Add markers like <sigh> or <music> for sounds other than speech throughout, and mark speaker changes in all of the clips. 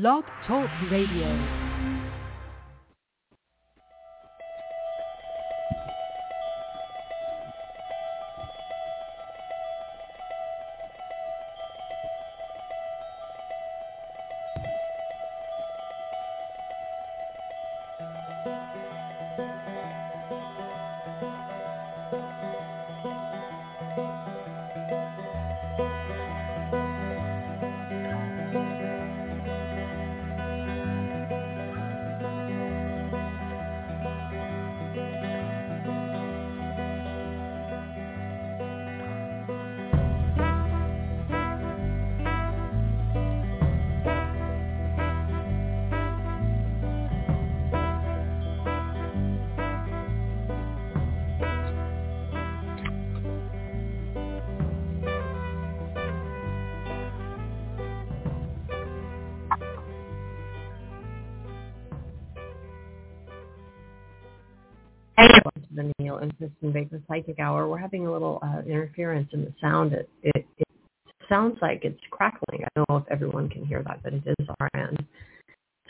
Speaker 1: Blog Talk Radio.
Speaker 2: Neil and Psychic Hour. We're having a little uh, interference in the sound. It, it, it sounds like it's crackling. I don't know if everyone can hear that, but it is our end.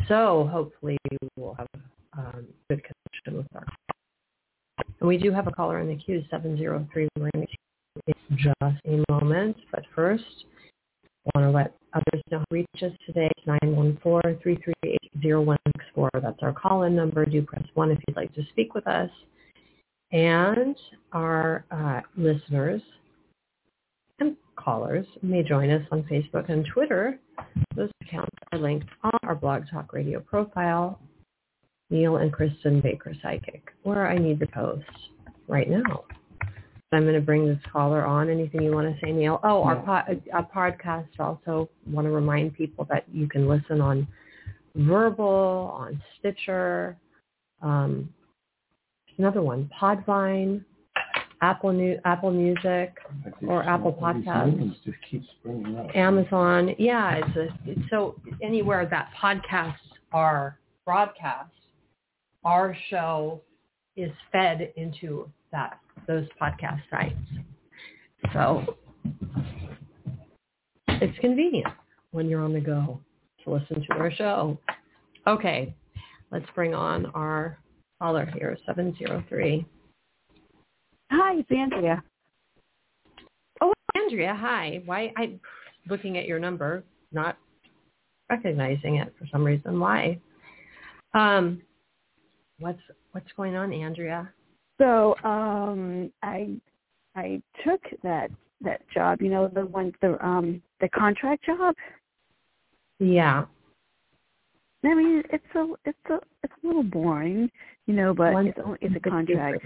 Speaker 2: So hopefully we'll have um, good connection with our and we do have a caller in the queue, 703. We're going to just a moment. But first, I want to let others know who reach us today. It's 914-338-0164. That's our call-in number. Do press 1 if you'd like to speak with us. And our uh, listeners and callers may join us on Facebook and Twitter. Those accounts are linked on our Blog Talk Radio profile, Neil and Kristin Baker Psychic, where I need the post right now. I'm going to bring this caller on. Anything you want to say, Neil? Oh, our, po- our podcast also want to remind people that you can listen on Verbal, on Stitcher, um, another one, Podbean, Apple New Apple Music, or Apple Podcasts.
Speaker 3: Just keep springing up.
Speaker 2: Amazon. Yeah, it's a, it's so anywhere that podcasts are broadcast, our show is fed into that those podcast sites. So it's convenient when you're on the go to listen to our show. Okay, let's bring on our caller here, 703.
Speaker 4: Hi, it's Andrea.
Speaker 2: Oh, Andrea, hi. Why I'm looking at your number, not recognizing it for some reason. Why? Um, what's what's going on, Andrea?
Speaker 4: So um, I I took that that job, you know, the one the um the contract job.
Speaker 2: Yeah.
Speaker 4: I mean, it's a it's a it's a little boring, you know, but
Speaker 2: One-
Speaker 4: it's only, it's a contract.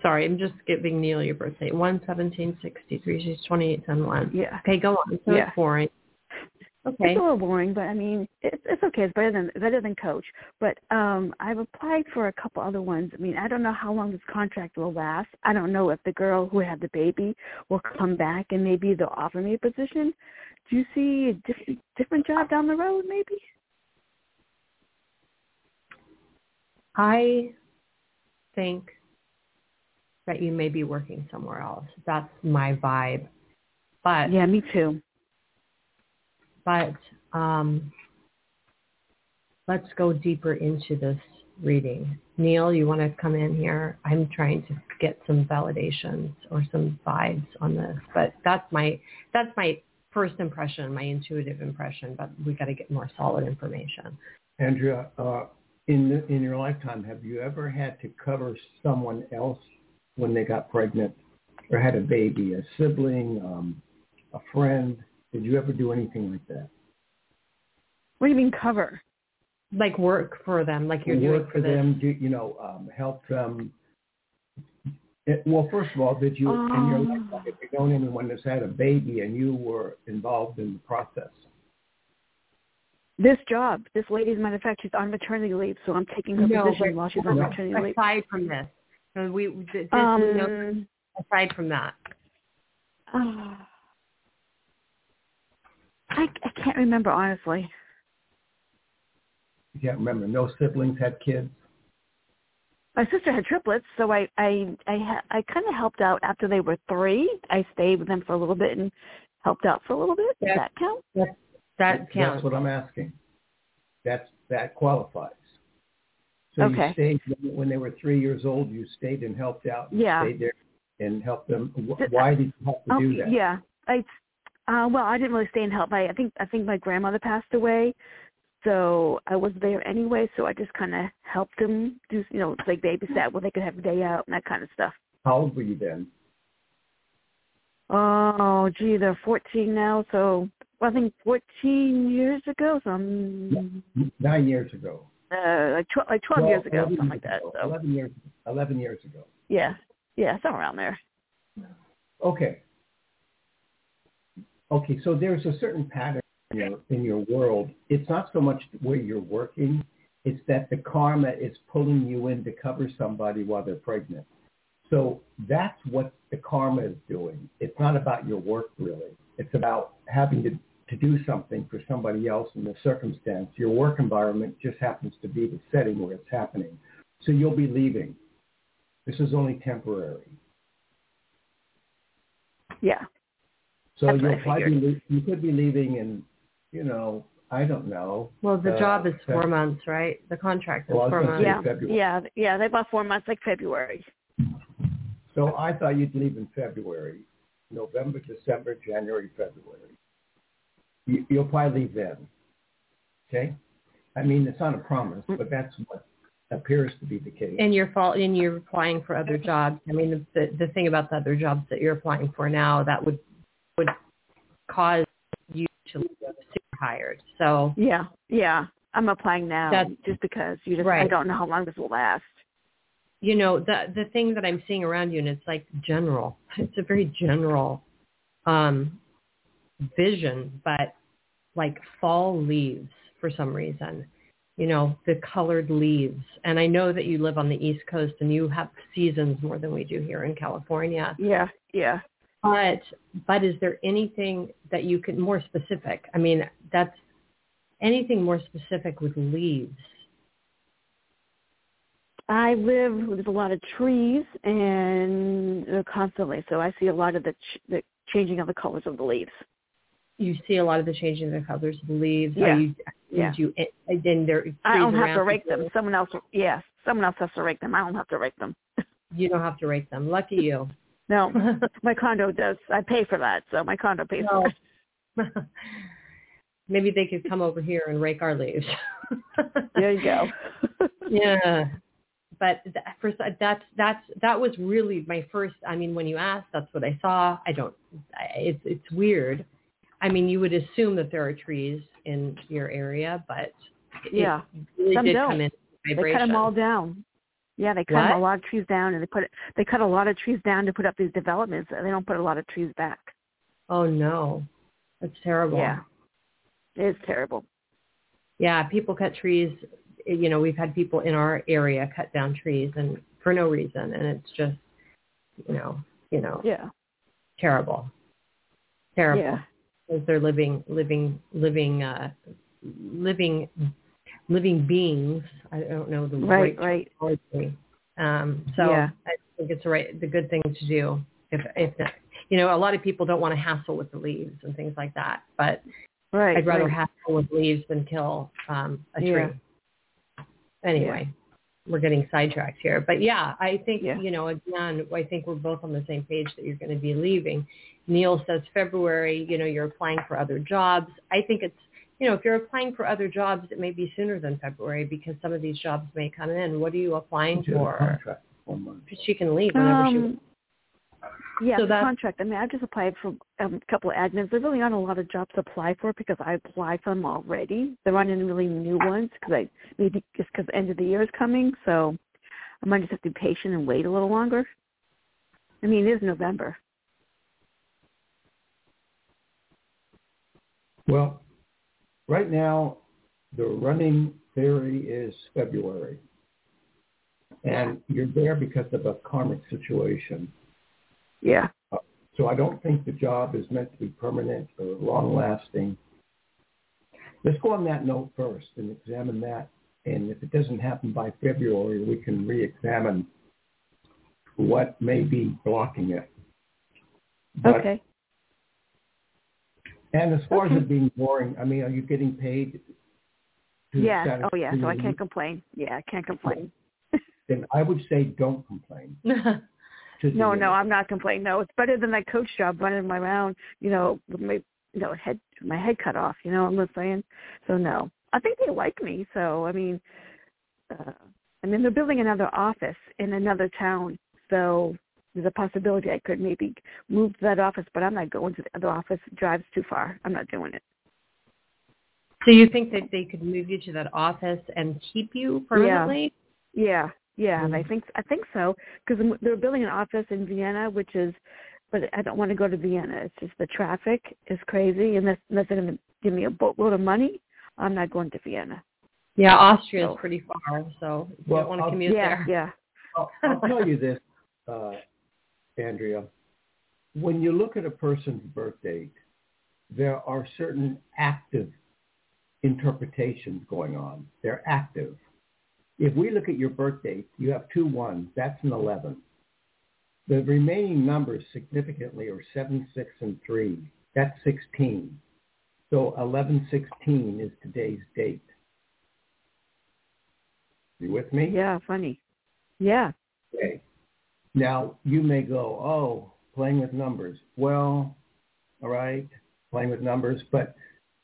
Speaker 2: Sorry, I'm just giving Neil your birthday. One seventeen sixty three. She's twenty eight ten one.
Speaker 4: Yeah.
Speaker 2: Okay, go on. So
Speaker 4: Yeah.
Speaker 2: it's boring. Okay.
Speaker 4: It's a little boring, but I mean, it's it's okay. It's better than better than coach. But um I've applied for a couple other ones. I mean, I don't know how long this contract will last. I don't know if the girl who had the baby will come back and maybe they'll offer me a position. Do you see a different different job down the road, maybe?
Speaker 2: I think that you may be working somewhere else. That's my vibe. But
Speaker 4: Yeah, me too.
Speaker 2: but um, let's go deeper into this reading. Neil, you want to come in here? I'm trying to get some validations or some vibes on this, but that's my that's my first impression, my intuitive impression. But we got to get more solid information.
Speaker 3: Andrea, uh, in the, in your lifetime, have you ever had to cover someone else when they got pregnant or had a baby, a sibling, um, a friend? Did you ever do anything like that?
Speaker 4: What do you mean cover?
Speaker 2: Like work for them, like you're doing
Speaker 3: Work for them, do, you know, um, help them. It, well, first of all, did you in your
Speaker 4: Um.
Speaker 3: lifetime, have you known anyone that's had a baby and you were involved in the process?
Speaker 4: This job, this lady, as a matter of fact, she's on maternity leave, so I'm taking her
Speaker 2: No,
Speaker 4: position
Speaker 2: but-
Speaker 4: while she's on
Speaker 3: no.
Speaker 4: maternity leave.
Speaker 2: aside from this, so we this, you know,
Speaker 4: Um,
Speaker 2: aside from that.
Speaker 4: uh, I I can't remember honestly.
Speaker 3: You can't remember. No siblings had kids.
Speaker 4: My sister had triplets, so I I I I kind of helped out after they were three. I stayed with them for a little bit and helped out for a little bit. Does
Speaker 2: Yeah.
Speaker 4: that count?
Speaker 2: That
Speaker 3: That's
Speaker 2: counts.
Speaker 3: what I'm asking. That's that qualifies. So
Speaker 4: Okay.
Speaker 3: you stayed when they were three years old. You stayed and helped out. You
Speaker 4: Yeah.
Speaker 3: Stayed there and helped them. Why did you have to
Speaker 4: Oh,
Speaker 3: do that?
Speaker 4: yeah. I uh well, I didn't really stay and help. I, I think I think my grandmother passed away. So I was there anyway, so I just kind of helped them do, you know, like babysat where they could have a day out and that kind of stuff.
Speaker 3: How old were you then?
Speaker 4: Oh, gee, they're 14 now, so well, I think 14 years ago, so I'm,
Speaker 3: Nine years ago.
Speaker 4: uh, like 12, like 12 years ago,
Speaker 3: 11
Speaker 4: something like that.
Speaker 3: ago.
Speaker 4: So
Speaker 3: Eleven years. Eleven years ago.
Speaker 4: yeah, yeah, somewhere around there.
Speaker 3: Okay. Okay, so there's a certain pattern in your, in your world. It's not so much where you're working, it's that the karma is pulling you in to cover somebody while they're pregnant. So that's what the karma is doing. It's not about your work really. It's about having to, to do something for somebody else in the circumstance. Your work environment just happens to be the setting where it's happening. So you'll be leaving. This is only temporary.
Speaker 4: Yeah,
Speaker 3: So you'll probably be, you could be leaving in, you know, I don't know.
Speaker 2: Well, the
Speaker 3: uh,
Speaker 2: job is four
Speaker 3: Feb-
Speaker 2: months, right? The contract is
Speaker 3: Well,
Speaker 2: four months.
Speaker 4: yeah,
Speaker 3: February.
Speaker 4: yeah, yeah. They about four months, like February.
Speaker 3: So I thought you'd leave in February, November, December, January, February. You, you'll probably leave then. Okay? I mean, it's not a promise, but that's what appears to be the case.
Speaker 2: And you're fall, and you're applying for other jobs. I mean, the the thing about the other jobs that you're applying for now that would would cause you to leave super hired. So
Speaker 4: Yeah, yeah. I'm applying now
Speaker 2: That's-
Speaker 4: just because you just I don't know how long this will last.
Speaker 2: you know the the thing that I'm seeing around you, and it's like general. <laughs> It's a very general um, vision, but like fall leaves for some reason. You know the colored leaves, and I know that you live on the East Coast and you have seasons more than we do here in California.
Speaker 4: Yeah, yeah.
Speaker 2: But but is there anything that you could more specific? I mean, that's anything more specific with leaves.
Speaker 4: I live with a lot of trees and uh, constantly, so I see a lot of the ch- the changing of the colors of the leaves.
Speaker 2: You see a lot of the changing of the colors of the leaves.
Speaker 4: Yeah.
Speaker 2: You,
Speaker 4: Yeah.
Speaker 2: You, and then there,
Speaker 4: I don't have to rake them. Someone else, yes, someone else has to rake them. I don't have to rake them. <laughs>
Speaker 2: You don't have to rake them. Lucky you.
Speaker 4: No, <laughs> my condo does. I pay for that, so my condo pays
Speaker 2: No.
Speaker 4: for it. <laughs>
Speaker 2: Maybe they could come over here and rake our leaves.
Speaker 4: There you go.
Speaker 2: yeah but that, for that's that's that was really my first i mean when you asked that's what i saw i don't I, it's it's weird i mean you would assume that there are trees in your area but
Speaker 4: Yeah.
Speaker 2: really
Speaker 4: Some don't. They cut them all down. Yeah, they cut a lot of trees down, and they put they cut a lot of trees down to put up these developments. and They don't put a lot of trees back.
Speaker 2: oh no that's terrible
Speaker 4: Yeah, it's terrible.
Speaker 2: yeah people cut trees you know we've had people in our area cut down trees and for no reason and it's just you know you know
Speaker 4: Yeah,
Speaker 2: terrible terrible
Speaker 4: yeah,
Speaker 2: because they're living living living uh living living beings i don't know the
Speaker 4: right,
Speaker 2: right terminology. um so
Speaker 4: Yeah.
Speaker 2: i think it's the right the good thing to do if if the, you know a lot of people don't want to hassle with the leaves and things like that but
Speaker 4: Right.
Speaker 2: i'd rather
Speaker 4: right.
Speaker 2: hassle with leaves than kill um a tree
Speaker 4: Yeah.
Speaker 2: anyway we're getting sidetracked here but yeah i think
Speaker 4: Yeah.
Speaker 2: you know again i think we're both on the same page that you're going to be leaving neil says february you know you're applying for other jobs i think it's you know if you're applying for other jobs it may be sooner than february because some of these jobs may come in what are you applying
Speaker 3: Into the
Speaker 2: for
Speaker 3: contract for one month.
Speaker 2: she can leave whenever she
Speaker 4: Um, yeah,
Speaker 2: So
Speaker 4: the contract. I mean, I've just applied for um, a couple of admins. There really aren't a lot of jobs to apply for because I applied for them already. There aren't any really new ones because I maybe just because the end of the year is coming. So I might just have to be patient and wait a little longer. I mean, it is November.
Speaker 3: Well, right now, the running theory is February. And you're there because of a karmic situation.
Speaker 4: Yeah.
Speaker 3: Uh, so I don't think the job is meant to be permanent or long-lasting. Let's go on that note first and examine that. And if it doesn't happen by February, we can re-examine what may be blocking it. But
Speaker 4: okay.
Speaker 3: And as far as it being boring, I mean, are you getting paid? to
Speaker 4: Yeah.
Speaker 3: satisfy
Speaker 4: Oh, yeah. So I can't complain. Yeah, I can't complain.
Speaker 3: Then I would say don't complain. <laughs>
Speaker 4: No, no. I'm not complaining. No, it's better than that coach job running my around, you know, with my you know, head my head cut off, you know what I'm saying? So no. I think they like me, so I mean uh I mean they're building another office in another town, so there's a possibility I could maybe move to that office, but I'm not going to the other office. It drives too far. I'm not doing it.
Speaker 2: so you think that they could move you to that office and keep you permanently?
Speaker 4: Yeah, yeah, yeah. and I
Speaker 2: Mhm.
Speaker 4: think I think so because they're building an office in Vienna, which is, but I don't want to go to Vienna. It's just the traffic is crazy, and unless, unless they're going to give me a boatload of money, I'm not going to Vienna.
Speaker 2: Yeah, Austria is
Speaker 4: So-
Speaker 2: pretty far, so you
Speaker 3: Well,
Speaker 2: don't want to
Speaker 3: I'll-
Speaker 2: commute
Speaker 4: yeah,
Speaker 2: there.
Speaker 4: yeah,
Speaker 3: I'll, I'll tell you this, uh, Andrea. When you look at a person's birth date, there are certain active interpretations going on. They're active. If we look at your birth date, you have two ones. That's an 11. The remaining numbers significantly are 7, 6, and 3. That's 16. So 1116 is today's date. You with me?
Speaker 4: yeah. Funny. Yeah,
Speaker 3: Okay. Now, you may go, oh, playing with numbers. Well, all right, playing with numbers, but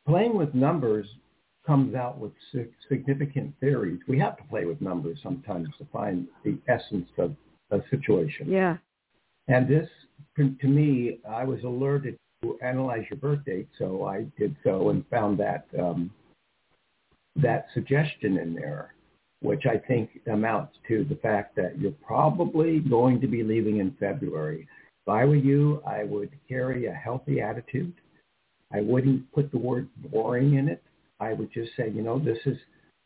Speaker 3: playing with numbers comes out with significant theories. We have to play with numbers sometimes to find the essence of a situation.
Speaker 4: yeah,
Speaker 3: And this, to me, I was alerted to analyze your birth date, so I did so and found that um, that suggestion in there, which I think amounts to the fact that you're probably going to be leaving in February. If I were you, I would carry a healthy attitude. I wouldn't put the word boring in it. I would just say, you know, this is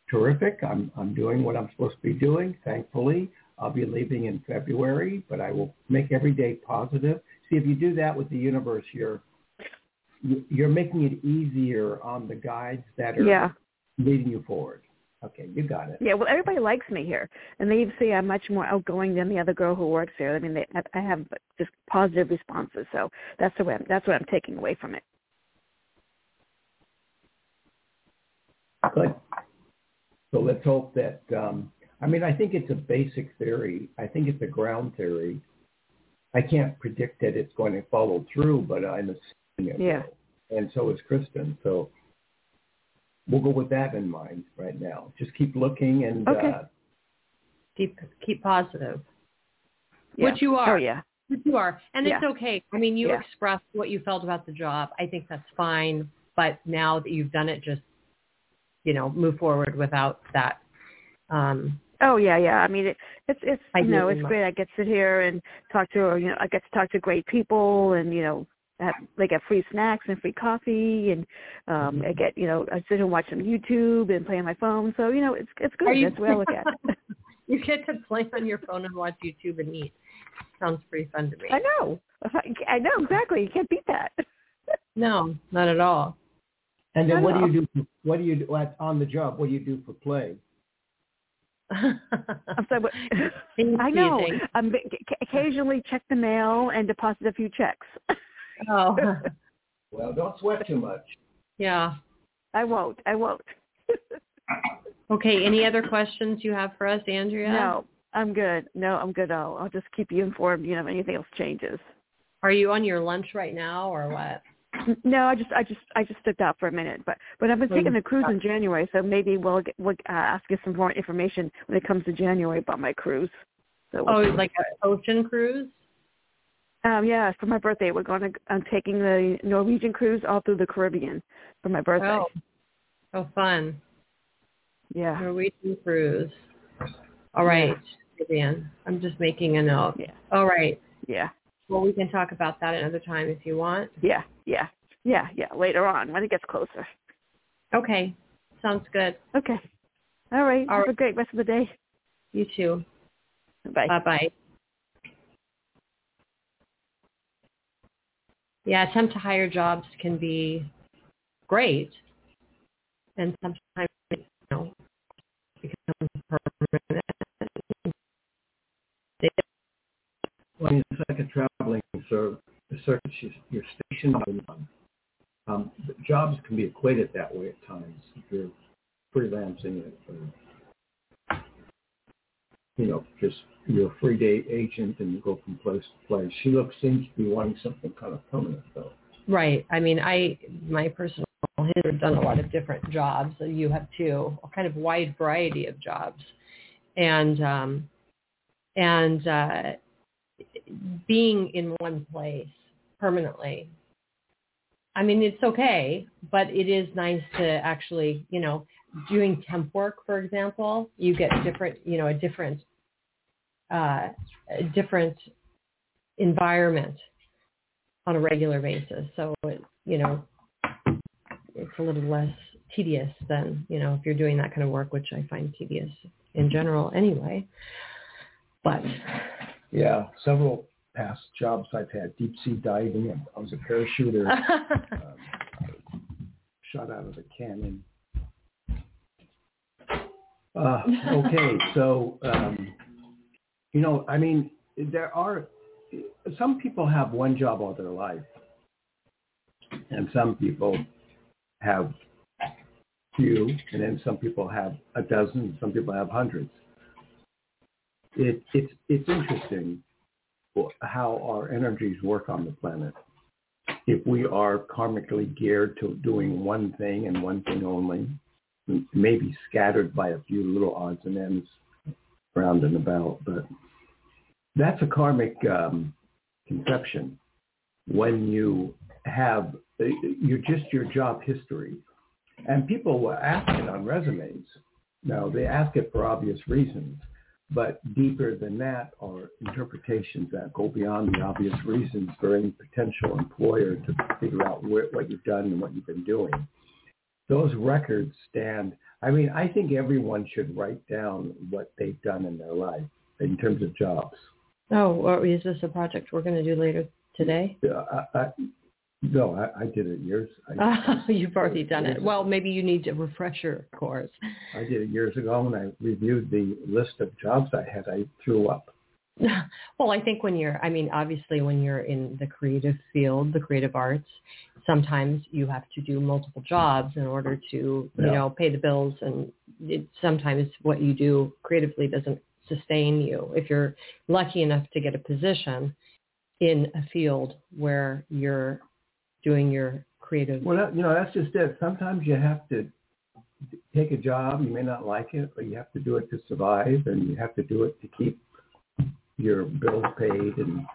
Speaker 3: terrific. I'm I'm doing what I'm supposed to be doing. Thankfully, I'll be leaving in February, but I will make every day positive. See, if you do that with the universe, you're you- you're making it easier on the guides that are
Speaker 4: yeah,
Speaker 3: leading you forward. Okay, you got it.
Speaker 4: yeah. Well, everybody likes me here, and they see I'm much more outgoing than the other girl who works here. I mean, they, I have just positive responses, so that's the way I'm, that's what I'm taking away from it.
Speaker 3: Good. So let's hope that. Um, I mean, I think it's a basic theory. I think it's a ground theory. I can't predict that it's going to follow through, but I'm assuming it
Speaker 4: Yeah.
Speaker 3: will. And so is Kristin. So we'll go with that in mind right now. Just keep looking and
Speaker 4: Okay.
Speaker 3: uh,
Speaker 2: Keep keep positive.
Speaker 4: Yeah.
Speaker 2: Which you are.
Speaker 4: Oh yeah.
Speaker 2: Which you are. And it's okay. I mean, you
Speaker 4: Yeah.
Speaker 2: expressed what you felt about the job. I think that's fine. But now that you've done it, just, you know, move forward without that. Um,
Speaker 4: Oh yeah, yeah. I mean, it, it's it's
Speaker 2: I
Speaker 4: you know it's great. I get to sit here and talk to you know I get to talk to great people and you know have, they get free snacks and free coffee and um
Speaker 2: Mm-hmm.
Speaker 4: I get you know I sit and watch some YouTube and play on my phone. So you know it's it's good.
Speaker 2: Are you-
Speaker 4: That's the way I look at it. <laughs> <laughs>
Speaker 2: you get to play on your phone and watch YouTube and eat. Sounds pretty fun to me.
Speaker 4: I know. <laughs> I know exactly. You can't beat that.
Speaker 2: No, not at all.
Speaker 3: and then
Speaker 4: I
Speaker 3: what do you do? What do you do at, on the job? What do you do for play?
Speaker 4: I'm sorry, but I know.
Speaker 2: thank-
Speaker 4: I'm occasionally check the mail and deposit a few checks.
Speaker 2: Oh, <laughs>
Speaker 3: Well, don't sweat too much.
Speaker 2: yeah.
Speaker 4: I won't. I won't. <laughs>
Speaker 2: Okay. Any other questions you have for us, Andrea?
Speaker 4: No, I'm good. No, I'm good. I'll, I'll just keep you informed. You know, if anything else changes.
Speaker 2: Are you on your lunch right now or what?
Speaker 4: No, I just, I just, I just stepped out for a minute. But, but I've been
Speaker 2: you
Speaker 4: taking a cruise in January, so maybe we'll, get, we'll uh, ask you some more information when it comes to January about my cruise. So
Speaker 2: Oh,
Speaker 4: we'll see.
Speaker 2: like an ocean cruise?
Speaker 4: Um, yeah, for my birthday, we're going to. I'm taking the Norwegian cruise all through the Caribbean for my birthday.
Speaker 2: Oh, oh, fun.
Speaker 4: Yeah,
Speaker 2: Norwegian cruise. All right, Dan. I'm just making a note.
Speaker 4: yeah,
Speaker 2: All right.
Speaker 4: yeah,
Speaker 2: Well, we can talk about that another time if you want.
Speaker 4: yeah, yeah, yeah, yeah. Later on, when it gets closer.
Speaker 2: Okay. Sounds good.
Speaker 4: Okay. All right.
Speaker 2: All
Speaker 4: Have a great rest of the day.
Speaker 2: You too.
Speaker 4: Bye.
Speaker 2: Bye-bye. Yeah, attempt to hire jobs can be great, and sometimes you know become permanent.
Speaker 3: It's like a traveling service. The you're stationed on. Um, jobs can be equated that way at times. If you're freelancing it, or, you know, just you're a free day agent and you go from place to place. She looks seems to be wanting something kind of permanent, though.
Speaker 2: Right. I mean, I my personal history have done a lot of different jobs. You have too, a kind of wide variety of jobs, and um, and uh, being in one place permanently. I mean, it's okay, but it is nice to actually, you know, doing temp work, for example, you get different, you know, a different, uh, a different environment on a regular basis. So, it, you know, it's a little less tedious than, you know, if you're doing that kind of work, which I find tedious in general anyway. But
Speaker 3: yeah, several past jobs I've had, deep sea diving, I was a parachuter, <laughs> um, shot out of a canyon. Uh, okay, so um, you know, I mean, there are some people have one job all their life, and some people have few, and then some people have a dozen, some people have hundreds. It, it's it's interesting how our energies work on the planet. If we are karmically geared to doing one thing and one thing only, maybe scattered by a few little odds and ends round and about, but that's a karmic um, conception when you have you're just your job history. And people will ask it on resumes. Now, they ask it for obvious reasons. But deeper than that are interpretations that go beyond the obvious reasons for any potential employer to figure out where, what you've done and what you've been doing. Those records stand. I mean, I think everyone should write down what they've done in their life in terms of jobs.
Speaker 2: Oh, or is this a project we're going to do later today?
Speaker 3: Uh, I, no, I, I did it years. I, <laughs>
Speaker 2: oh, you've already done it. Well, maybe you need a refresher course.
Speaker 3: I did it years ago when I reviewed the list of jobs I had. I threw up. <laughs>
Speaker 2: well, I think when you're, I mean, obviously when you're in the creative field, the creative arts, sometimes you have to do multiple jobs in order to, you know, pay the bills. And it, sometimes what you do creatively doesn't sustain you. If you're lucky enough to get a position in a field where you're doing your creative.
Speaker 3: Well, you know, that's just it. Sometimes you have to take a job. You may not like it, but you have to do it to survive, and you have to do it to keep your bills paid, and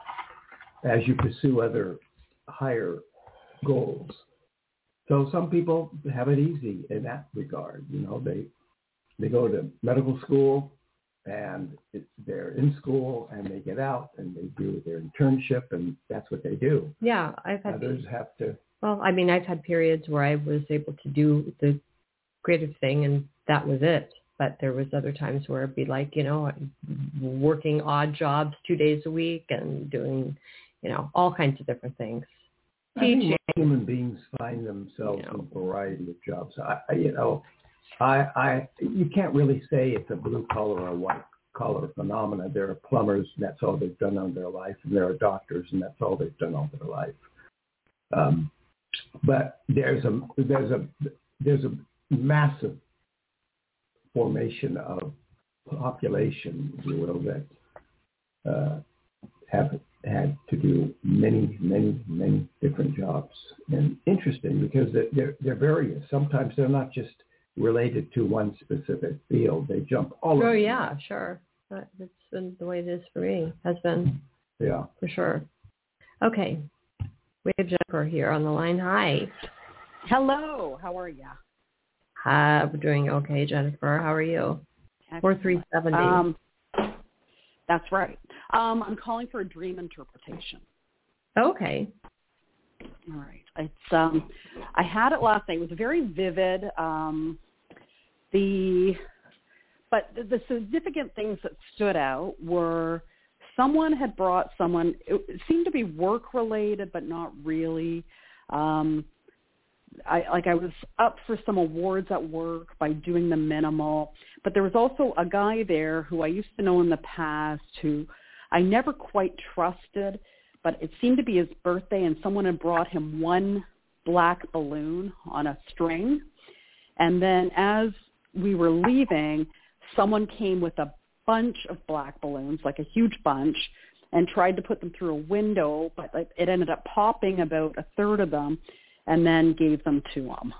Speaker 3: as you pursue other higher goals. So some people have it easy in that regard. You know, they they go to medical school, and it's, they're in school and they get out and they do their internship and that's what they do.
Speaker 2: Yeah, I've had
Speaker 3: others have to.
Speaker 2: Well, I mean, I've had periods where I was able to do the creative thing and that was it. But there was other times where it'd be like, you know, working odd jobs two days a week and doing, you know, all kinds of different things.
Speaker 3: I think human beings find themselves you know, in a variety of jobs. I, you know, I, I, you can't really say it's a blue collar or a white collar phenomena. There are plumbers, and that's all they've done all their life, and there are doctors, and that's all they've done all their life. Um, but there's a there's a there's a massive formation of population, if you will, that uh, have had to do many, many, many different jobs. And interesting because they're, they're various. Sometimes they're not just related to one specific field. They jump all
Speaker 2: over. Oh yeah, sure. That's been the way it is for me. Has been.
Speaker 3: Yeah.
Speaker 2: For sure. Okay. We have Jennifer here on the line. Hi.
Speaker 1: Hello. How are you?
Speaker 2: Hi, we're doing okay, Jennifer. How are you? Four three seventy.
Speaker 1: Um, that's right. Um, I'm calling for a dream interpretation.
Speaker 2: Okay.
Speaker 1: All right. It's um, I had it last night. It was very vivid. Um, the but the the significant things that stood out were someone had brought someone it seemed to be work related but not really um I like I was up for some awards at work by doing the minimal, but there was also a guy there who I used to know in the past who I never quite trusted, but it seemed to be his birthday and someone had brought him one black balloon on a string. And then as we were leaving, someone came with a bunch of black balloons, like a huge bunch, and tried to put them through a window, but it ended up popping about a third of them and then gave them to him.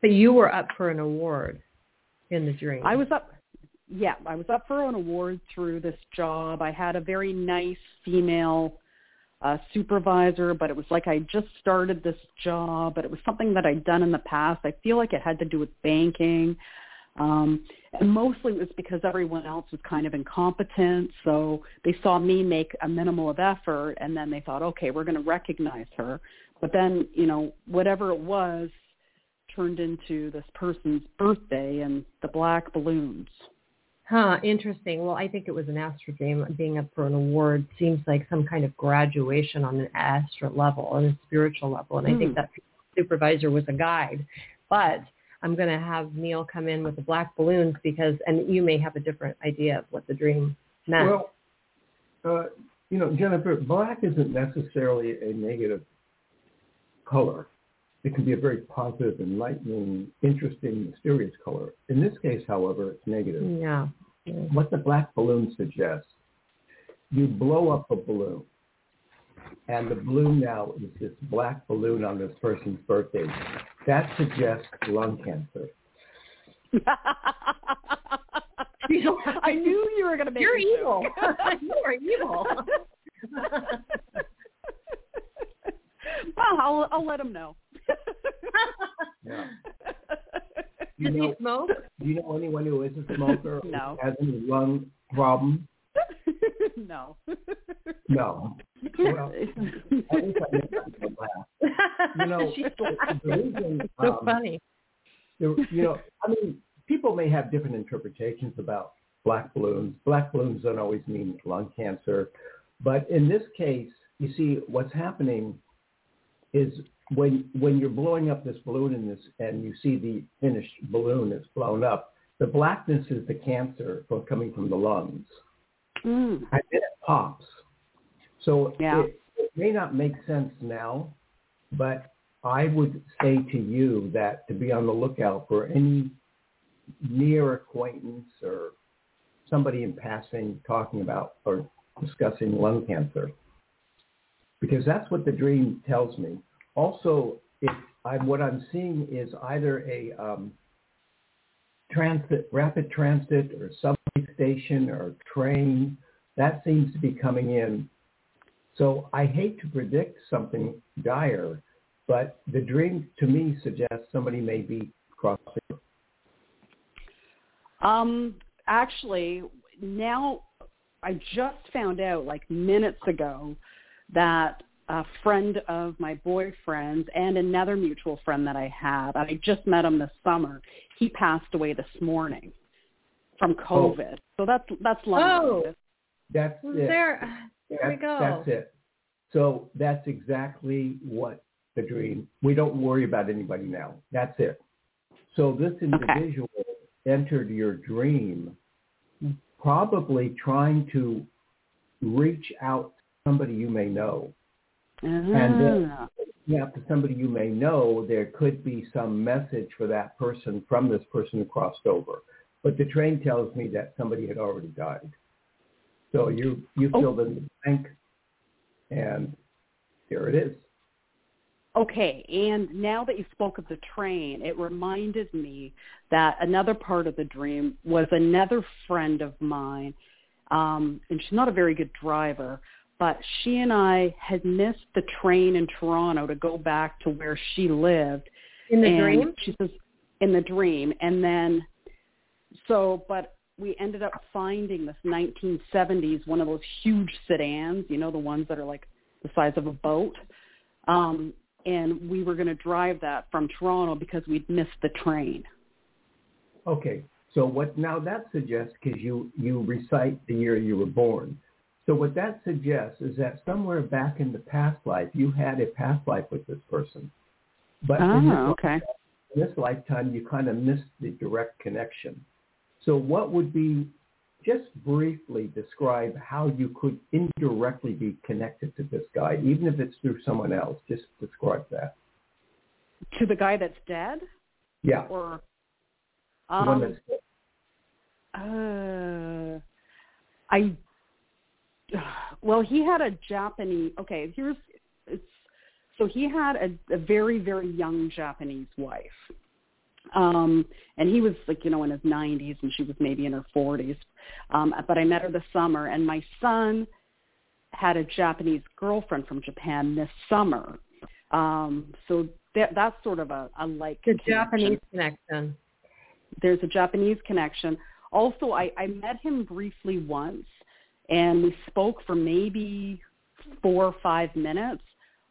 Speaker 2: But you were up for an award in the dream.
Speaker 1: I was up yeah, I was up for an award through this job. I had a very nice female uh, supervisor, but it was like I just started this job, but it was something that I'd done in the past. I feel like it had to do with banking. Um, and mostly it was because everyone else was kind of incompetent. So they saw me make a minimal of effort and then they thought, okay, we're going to recognize her. But then, you know, whatever it was turned into this person's birthday and the black balloons.
Speaker 2: Huh, interesting. Well, I think it was an astro dream. Being up for an award seems like some kind of graduation on an astral level, on a spiritual level. And mm. I think hmm. that supervisor was a guide. But I'm going to have Neil come in with the black balloons because, and you may have a different idea of what the dream meant.
Speaker 3: Well, uh, you know, Jennifer, black isn't necessarily a negative color. It can be a very positive, enlightening, interesting, mysterious color. In this case, however, it's negative.
Speaker 2: Yeah.
Speaker 3: What the black balloon suggests, you blow up a balloon, and the balloon now is this black balloon on this person's birthday. That suggests lung cancer. <laughs>
Speaker 1: I knew you were going to make
Speaker 2: You're evil. <laughs> you are evil. <laughs> <laughs>
Speaker 1: well, I'll, I'll let him know. <laughs>
Speaker 3: yeah.
Speaker 2: Do Does know, he smoke?
Speaker 3: Do you know anyone who is a smoker <laughs>
Speaker 1: no.
Speaker 3: has any lung problem?
Speaker 1: no.
Speaker 3: No. Well, at least I make laugh. You know, the, the reason,
Speaker 2: so um, funny.
Speaker 3: The, you know, I mean, people may have different interpretations about black balloons. Black balloons don't always mean lung cancer. But in this case, you see what's happening is when when you're blowing up this balloon in this and you see the finished balloon that's blown up, the blackness is the cancer coming from the lungs.
Speaker 1: Mm.
Speaker 3: And then it pops. So
Speaker 1: yeah.
Speaker 3: it, it may not make sense now, but I would say to you that to be on the lookout for any near acquaintance or somebody in passing talking about or discussing lung cancer because that's what the dream tells me. Also, if I'm, what I'm seeing is either a um, transit, rapid transit or subway station or train, that seems to be coming in. So I hate to predict something dire, but the dream to me suggests somebody may be crossing.
Speaker 1: Um, actually, now I just found out like minutes ago that a friend of my boyfriend's and another mutual friend that I have, I just met him this summer. He passed away this morning from oh. COVID. Oh. So that's that's long.
Speaker 2: Oh,
Speaker 3: that's
Speaker 2: it. There, there
Speaker 3: that's,
Speaker 2: we go.
Speaker 3: That's it. So that's exactly what the dream. We don't worry about anybody now. That's it. So this individual okay. entered your dream, probably trying to reach out to somebody you may know
Speaker 1: uh-huh.
Speaker 3: And then yeah, to somebody you may know, there could be some message for that person from this person who crossed over. But the train tells me that somebody had already died. So you you oh. filled in the blank, and here it is.
Speaker 1: Okay, and now that you spoke of the train, it reminded me that another part of the dream was another friend of mine, um, and she's not a very good driver, but she and I had missed the train in Toronto to go back to where she lived.
Speaker 2: In the
Speaker 1: and
Speaker 2: dream?
Speaker 1: She says in the dream, and then so, but we ended up finding this 1970s one of those huge sedans, you know, the ones that are like the size of a boat. Um, and we were going to drive that from Toronto because we'd missed the train.
Speaker 3: Okay, so what now that suggests because you you recite the year you were born. So what that suggests is that somewhere back in the past life, you had a past life with this person. But
Speaker 1: oh,
Speaker 3: in, this,
Speaker 1: okay.
Speaker 3: in this lifetime, you kind of missed the direct connection. So what would be just briefly describe how you could indirectly be connected to this guy, even if it's through someone else. Just describe that.
Speaker 1: To the guy that's dead?
Speaker 3: Yeah.
Speaker 1: Or
Speaker 3: the one
Speaker 1: um,
Speaker 3: that's
Speaker 1: uh, I <sighs> well, he had a Japanese. Okay, here's it's so he had a, a very very young Japanese wife, um, and he was like you know in his 90s and she was maybe in her 40s. Um, but I met her this summer, and my son had a Japanese girlfriend from Japan this summer. Um, so that, that's sort of a, a like
Speaker 2: The
Speaker 1: connection
Speaker 2: Japanese connection.
Speaker 1: there's a Japanese connection. Also, I, I met him briefly once, and we spoke for maybe four or five minutes,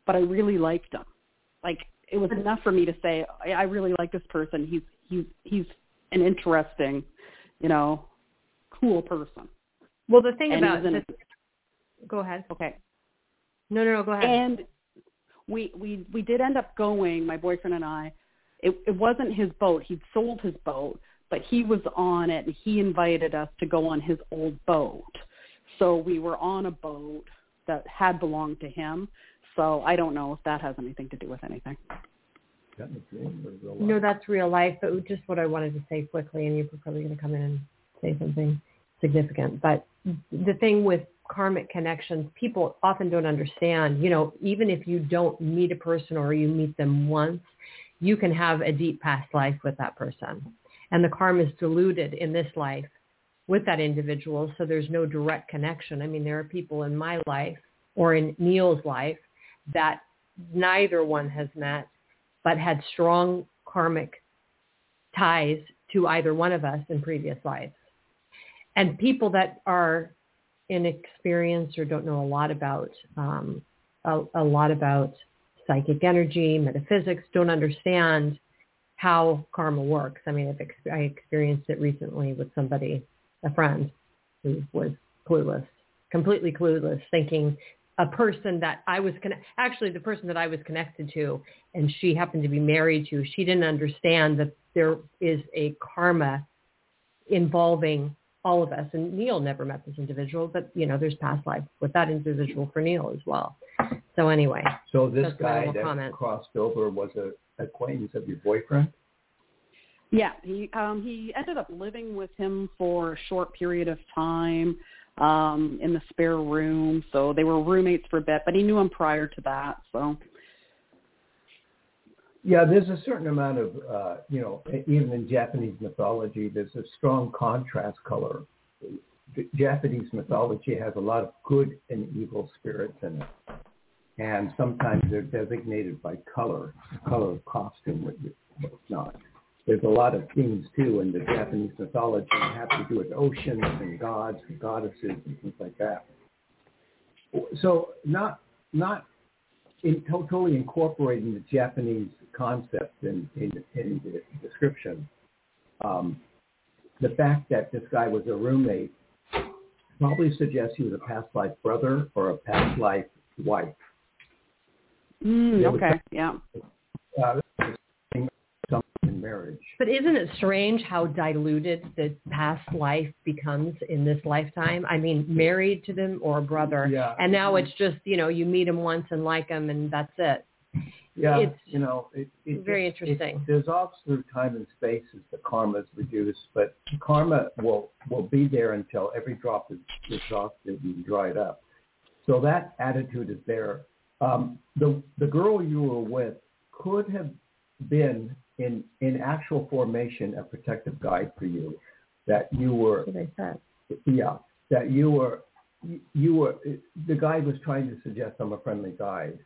Speaker 1: but I really liked him. Like it was enough for me to say I, I really like this person. He's he's he's an interesting, you know, cool person.
Speaker 2: Well, the thing
Speaker 1: And
Speaker 2: about this, go ahead.
Speaker 1: Okay,
Speaker 2: No, no, no, go ahead.
Speaker 1: and we we we did end up going. My boyfriend and I. It, it wasn't his boat. He'd sold his boat, but he was on it, and he invited us to go on his old boat. So we were on a boat that had belonged to him. So I don't know if that has anything to do with anything.
Speaker 3: That in the dream or real
Speaker 2: No, that's real life, but just what I wanted to say quickly, and you're probably going to come in and say something significant. But the thing with karmic connections, people often don't understand, you know, even if you don't meet a person or you meet them once, you can have a deep past life with that person. And the karma is diluted in this life with that individual, so there's no direct connection. I mean, there are people in my life or in Neil's life that neither one has met but had strong karmic ties to either one of us in previous lives. And people that are inexperienced or don't know a lot about um, a, a lot about psychic energy, metaphysics, don't understand how karma works. I mean, I've ex- I experienced it recently with somebody, a friend, who was clueless, completely clueless, thinking a person that I was conne- actually the person that I was connected to, and she happened to be married to. She didn't understand that there is a karma involving all of us. And Neil never met this individual, but you know, there's past life with that individual for Neil as well. So anyway,
Speaker 3: So this guy that
Speaker 2: comment.
Speaker 3: crossed over was a acquaintance of your boyfriend?
Speaker 1: Yeah, he um he ended up living with him for a short period of time um in the spare room. So they were roommates for a bit, but he knew him prior to that. So
Speaker 3: Yeah, there's a certain amount of, uh, you know, even in Japanese mythology, there's a strong contrast color. Japanese mythology has a lot of good and evil spirits in it. And sometimes they're designated by color, color of costume, what not. There's a lot of themes, too, in the Japanese mythology that have to do with oceans and gods and goddesses and things like that. So not, not in totally incorporating the Japanese concept in, in, in the description, um, the fact that this guy was a roommate probably suggests he was a past life brother or a past life wife.
Speaker 1: mm, okay, yeah.
Speaker 3: Uh, marriage.
Speaker 2: but isn't it strange how diluted the past life becomes in this lifetime? I mean, married to them or a brother,
Speaker 3: Yeah.
Speaker 2: and now it's just you know you meet them once and like them and that's it.
Speaker 3: Yeah,
Speaker 2: It's
Speaker 3: you know, it, it
Speaker 2: very
Speaker 3: it-
Speaker 2: interesting.
Speaker 3: It dissolves through time and space as the karma is reduced, but karma will will be there until every drop is exhausted and dried up. So that attitude is there. Um, the the girl you were with could have been in in actual formation a protective guide for you. That you were
Speaker 2: That's what I said.
Speaker 3: yeah, that you were, you were, the guide was trying to suggest I'm a friendly guide.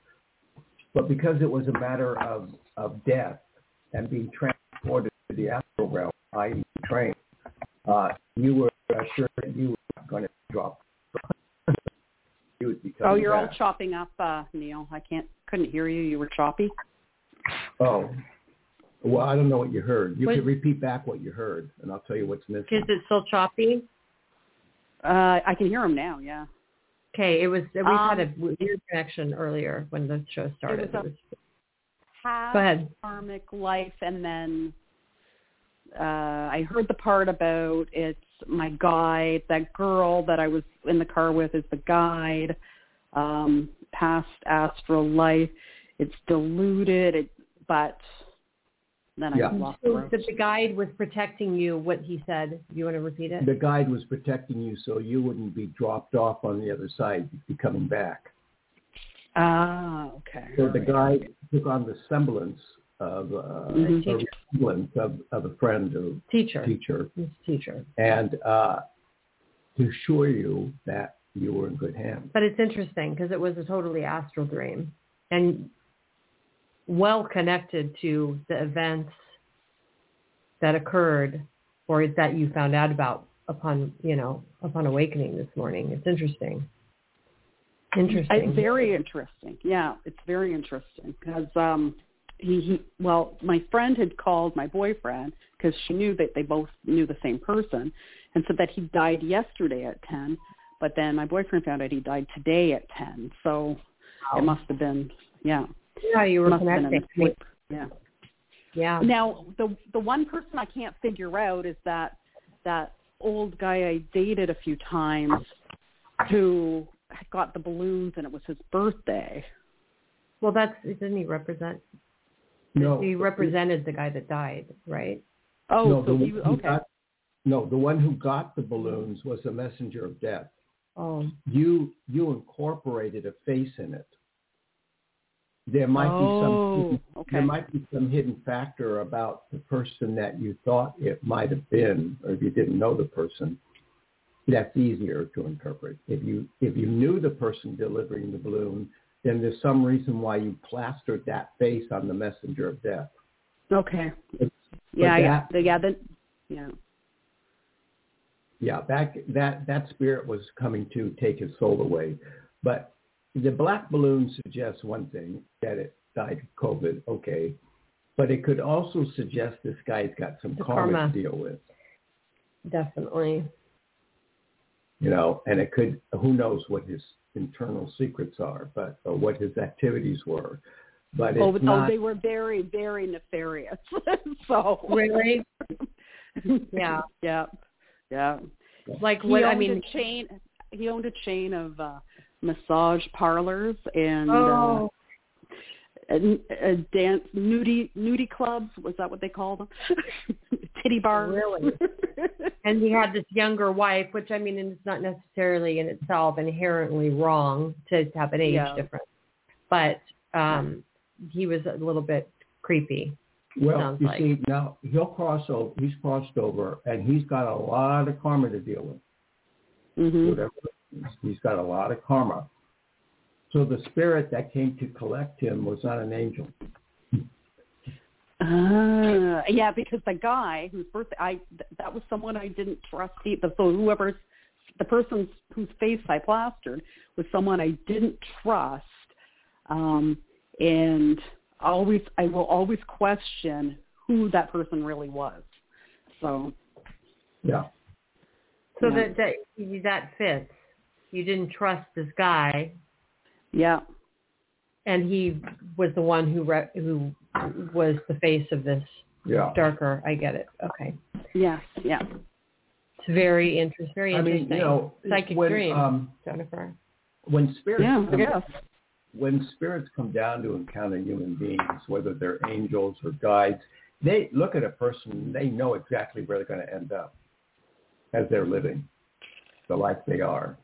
Speaker 3: But because it was a matter of, of death and being transported to the astral realm, i.e. train, uh, you were assured that you were going to drop. <laughs> you would be
Speaker 1: Oh, you're all chopping up, uh, Neil. I can't couldn't hear you. You were choppy.
Speaker 3: Oh. Well, I don't know what you heard. You
Speaker 2: What-
Speaker 3: could repeat back what you heard, and I'll tell you what's missing.
Speaker 2: Is it still choppy?
Speaker 1: Uh, I can hear him now. Yeah.
Speaker 2: Okay, it was we had a
Speaker 1: Um,
Speaker 2: weird connection earlier when the show started.
Speaker 1: was a-
Speaker 2: It was- go ahead.
Speaker 1: karmic life, and then uh, I heard the part about it's my guide. That girl that I was in the car with is the guide. Um, past astral life. It's diluted, it, but then I
Speaker 3: Yeah.
Speaker 1: lost
Speaker 2: So
Speaker 1: the road.
Speaker 2: that the guide was protecting you, what he said. Do you want to repeat it?
Speaker 3: The guide was protecting you so you wouldn't be dropped off on the other side, you'd be coming back.
Speaker 1: Ah, okay.
Speaker 3: So
Speaker 1: all
Speaker 3: the
Speaker 1: right.
Speaker 3: guide took on the semblance of uh,
Speaker 1: Mhm.
Speaker 3: a semblance of, of a friend or
Speaker 2: Teacher.
Speaker 3: teacher,
Speaker 2: His teacher.
Speaker 3: and uh, to assure you that you were in good hands.
Speaker 2: But it's interesting because it was a totally astral dream and well connected to the events that occurred or is that you found out about upon, you know, upon awakening this morning. It's interesting. Interesting.
Speaker 1: It's very interesting. Yeah, it's very interesting because um, he, he, well, my friend had called my boyfriend because she knew that they both knew the same person, and said that he died yesterday at ten. But then my boyfriend found out he died today at ten. So it must have been, yeah,
Speaker 2: yeah, you were
Speaker 1: must have been
Speaker 2: connecting.
Speaker 1: a. Yeah.
Speaker 2: Yeah.
Speaker 1: Now the the one person I can't figure out is that that old guy I dated a few times who got the balloons and it was his birthday.
Speaker 2: Well, that's didn't he represent?
Speaker 3: No,
Speaker 2: He represented the guy that died, right?
Speaker 1: Oh,
Speaker 3: no,
Speaker 1: so
Speaker 3: the
Speaker 1: he
Speaker 3: one who
Speaker 1: okay.
Speaker 3: got- no, the one who got the balloons was the messenger of death.
Speaker 2: Oh,
Speaker 3: You you incorporated a face in it. There might be some
Speaker 1: oh, okay.
Speaker 3: there might be some hidden factor about the person that you thought it might have been, or if you didn't know the person. That's easier to interpret. If you if you knew the person delivering the balloon, then there's some reason why you plastered that face on the messenger of death.
Speaker 1: Okay.
Speaker 3: But-
Speaker 1: Yeah,
Speaker 3: but
Speaker 1: yeah,
Speaker 3: that-
Speaker 1: the, yeah, then, yeah.
Speaker 3: yeah, that that that spirit was coming to take his soul away. But the black balloon suggests one thing that it died of COVID, okay, but it could also suggest this guy's got some karma,
Speaker 2: karma.
Speaker 3: to deal with,
Speaker 2: definitely.
Speaker 3: you know, and it could who knows what his internal secrets are, but or what his activities were. But
Speaker 1: Oh, but- oh,
Speaker 3: not.
Speaker 1: they were very, very nefarious. <laughs> so
Speaker 2: Really? <laughs> Yeah.
Speaker 1: yeah, yeah.
Speaker 2: Like
Speaker 1: He
Speaker 2: what I mean,
Speaker 1: a chain. He owned a chain of uh, massage parlors and uh,
Speaker 2: oh,
Speaker 1: a, a dance nudie nudie clubs. Was that what they called them? <laughs> Titty bars.
Speaker 2: Really? <laughs> and he had this younger wife, which I mean, it's not necessarily in itself inherently wrong to have an age
Speaker 1: Yeah.
Speaker 2: difference, but um, he was a little bit creepy.
Speaker 3: Well, you
Speaker 2: like.
Speaker 3: see, now he'll cross over. He's crossed over, and he's got a lot of karma to deal with.
Speaker 1: hmm
Speaker 3: Whatever, he's got a lot of karma. So the spirit that came to collect him was not an angel.
Speaker 1: Uh, yeah, because the guy whose birthday I th- that was someone I didn't trust. Either. So whoever's the person whose face I plastered was someone I didn't trust, um, and always I will always question who that person really was. So
Speaker 3: Yeah.
Speaker 2: So
Speaker 1: Yeah.
Speaker 2: that that that fits. You didn't trust this guy,
Speaker 1: yeah,
Speaker 2: and he was the one who re- who was the face of this
Speaker 3: Yeah.
Speaker 2: darker. I get it. Okay,
Speaker 1: yes, yeah.
Speaker 2: it's very interesting. Very
Speaker 3: I
Speaker 2: interesting.
Speaker 3: mean, you know,
Speaker 2: Psychic
Speaker 3: when,
Speaker 2: dream,
Speaker 3: um,
Speaker 2: Jennifer.
Speaker 3: when spirits
Speaker 1: Yeah,
Speaker 3: come,
Speaker 1: guess.
Speaker 3: when spirits come down to encounter human beings, whether they're angels or guides, they look at a person. And they know exactly where they're going to end up as they're living the life they are.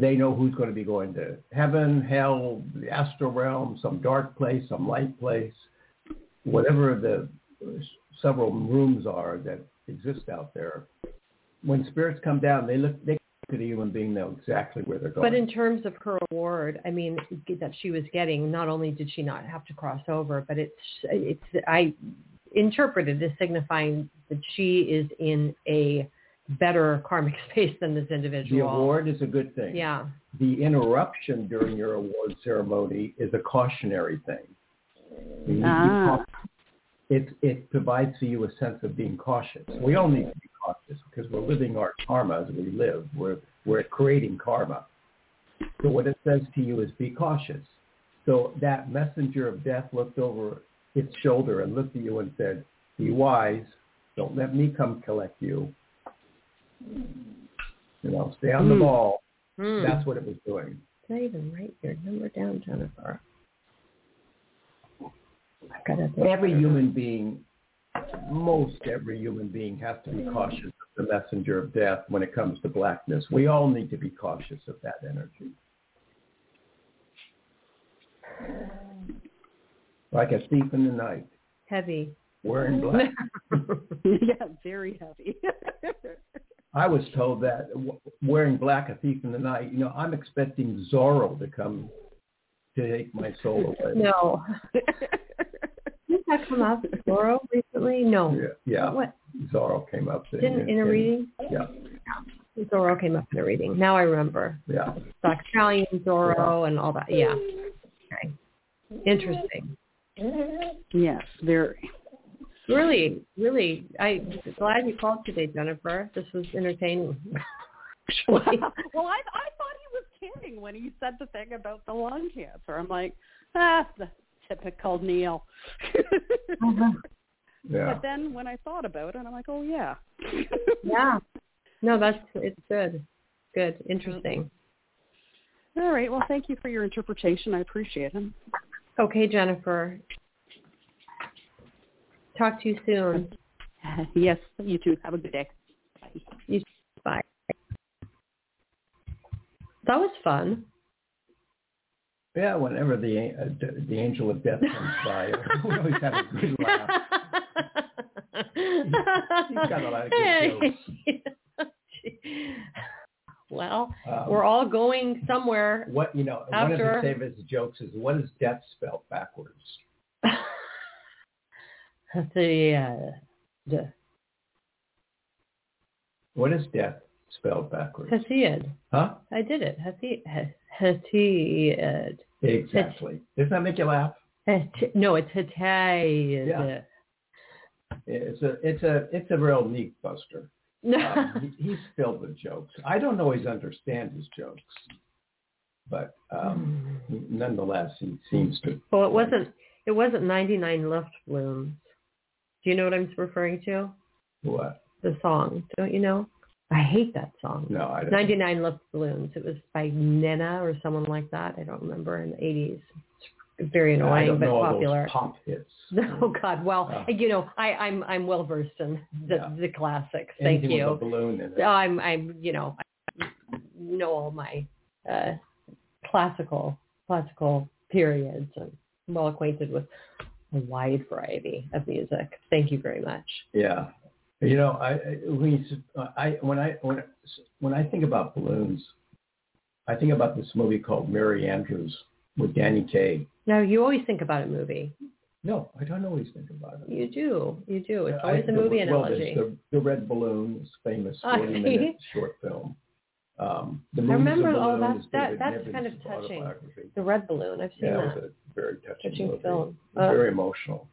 Speaker 3: They know who's going to be going to heaven, hell, the astral realm, some dark place, some light place, whatever the several rooms are that exist out there. When spirits come down, they look they look at a human being, know exactly where they're going.
Speaker 2: But in terms of her award, I mean, that she was getting, not only did she not have to cross over, but it's, it's, I interpreted as signifying that she is in a better karmic <laughs> space than this individual.
Speaker 3: the award is a good thing.
Speaker 2: Yeah.
Speaker 3: The interruption during your award ceremony is a cautionary thing. You need to be
Speaker 1: Ah,
Speaker 3: it it provides for you a sense of being cautious. We all need to be cautious because we're living our karma as we live. We're we're creating karma. So what it says to you is be cautious. So that messenger of death looked over its shoulder and looked at you and said, "Be wise. Don't let me come collect you." You know, stay on the
Speaker 1: Mm.
Speaker 3: ball.
Speaker 2: Hmm.
Speaker 3: That's what it was doing.
Speaker 2: Did I even write your number down, Jennifer? I got it.
Speaker 3: Every human being, most every human being has to be cautious of the messenger of death when it comes to blackness. We all need to be cautious of that energy. Like a thief in the night,
Speaker 2: heavy.
Speaker 3: wearing black. <laughs>
Speaker 1: yeah, very heavy. <laughs>
Speaker 3: I was told that wearing black, a thief in the night. You know, I'm expecting Zorro to come to take my soul away. <laughs>
Speaker 2: no. <laughs> Didn't that come up, Zorro, recently? No.
Speaker 3: Yeah, yeah.
Speaker 2: What?
Speaker 3: Zorro came up. in-
Speaker 2: Didn't in a
Speaker 3: in-
Speaker 2: reading?
Speaker 3: Yeah,
Speaker 2: Zorro came up in a reading. Now I remember.
Speaker 3: yeah.
Speaker 2: Black Stallion, Zorro, and all that. Yeah. Okay. Interesting.
Speaker 1: yes, very.
Speaker 2: Really, really. I'm glad you called today, Jennifer. This was entertaining. <laughs>
Speaker 1: well, I I thought he was kidding when he said the thing about the lung cancer. I'm like, ah, the typical Neil. <laughs>
Speaker 3: Yeah.
Speaker 1: But then when I thought about it, I'm like, oh yeah. <laughs>
Speaker 2: yeah. No, that's it's good. Good. Interesting.
Speaker 1: All right. Well, thank you for your interpretation. I appreciate it.
Speaker 2: Okay, Jennifer. Talk to you soon. <laughs>
Speaker 1: Yes, you too. Have a good day. Bye.
Speaker 2: You bye. That was fun.
Speaker 3: Yeah, whenever the uh, the angel of death comes <laughs> by, we always have a good laugh. He's got a lot of good jokes. <laughs>
Speaker 2: well,
Speaker 3: Um,
Speaker 2: we're all going somewhere.
Speaker 3: What you know,
Speaker 2: After-
Speaker 3: one of the favorite jokes is what is death spelled backwards?
Speaker 2: Uh, the
Speaker 3: What is death spelled backwards?
Speaker 2: Hesiod.
Speaker 3: Huh?
Speaker 2: I did it. Hesiod.
Speaker 3: Exactly. Doesn't that make you laugh?
Speaker 2: No, it's Hesiod.
Speaker 3: Yeah. It's a it's a it's a real neat buster. <laughs>
Speaker 2: No.
Speaker 3: Um, he, he's filled with jokes. I don't always understand his jokes, but um, nonetheless, he seems to.
Speaker 2: well, it wasn't. It wasn't 99 Luftballons. Do you know what I'm referring to?
Speaker 3: What?
Speaker 2: The song. Don't you know? I hate that song.
Speaker 3: No, I don't.
Speaker 2: 99 Luftballons. It was by Nena or someone like that. I don't remember in the 80s. It's very
Speaker 3: I
Speaker 2: annoying
Speaker 3: don't
Speaker 2: but
Speaker 3: know all
Speaker 2: popular.
Speaker 3: those pop hits. <laughs>
Speaker 2: Oh God! Well,
Speaker 3: Uh,
Speaker 2: you know, I, I'm I'm well versed in the,
Speaker 3: Yeah.
Speaker 2: the classics. Thank
Speaker 3: Anything
Speaker 2: you.
Speaker 3: With a balloon in it.
Speaker 2: I'm I'm you know I know all my uh, classical classical periods I'm well acquainted with a wide variety of music. Thank you very much.
Speaker 3: Yeah. You know, I I- when you, s- I when I when when I think about balloons, I think about this movie called Merry Andrews with Danny Kaye.
Speaker 2: Now you always think about a movie.
Speaker 3: No, I don't always think about it.
Speaker 2: You do. You do. It's
Speaker 3: I-
Speaker 2: always a movie
Speaker 3: well,
Speaker 2: analogy.
Speaker 3: there's the, the Red Balloon, this famous
Speaker 2: I
Speaker 3: 40 minute short film. Um, the
Speaker 2: I remember all
Speaker 3: Balloon
Speaker 2: that- that's kind of touching. The Red Balloon. I've seen
Speaker 3: Yeah, it
Speaker 2: that.
Speaker 3: was a very touching,
Speaker 2: Touching
Speaker 3: movie.
Speaker 2: film. Uh,
Speaker 3: very emotional.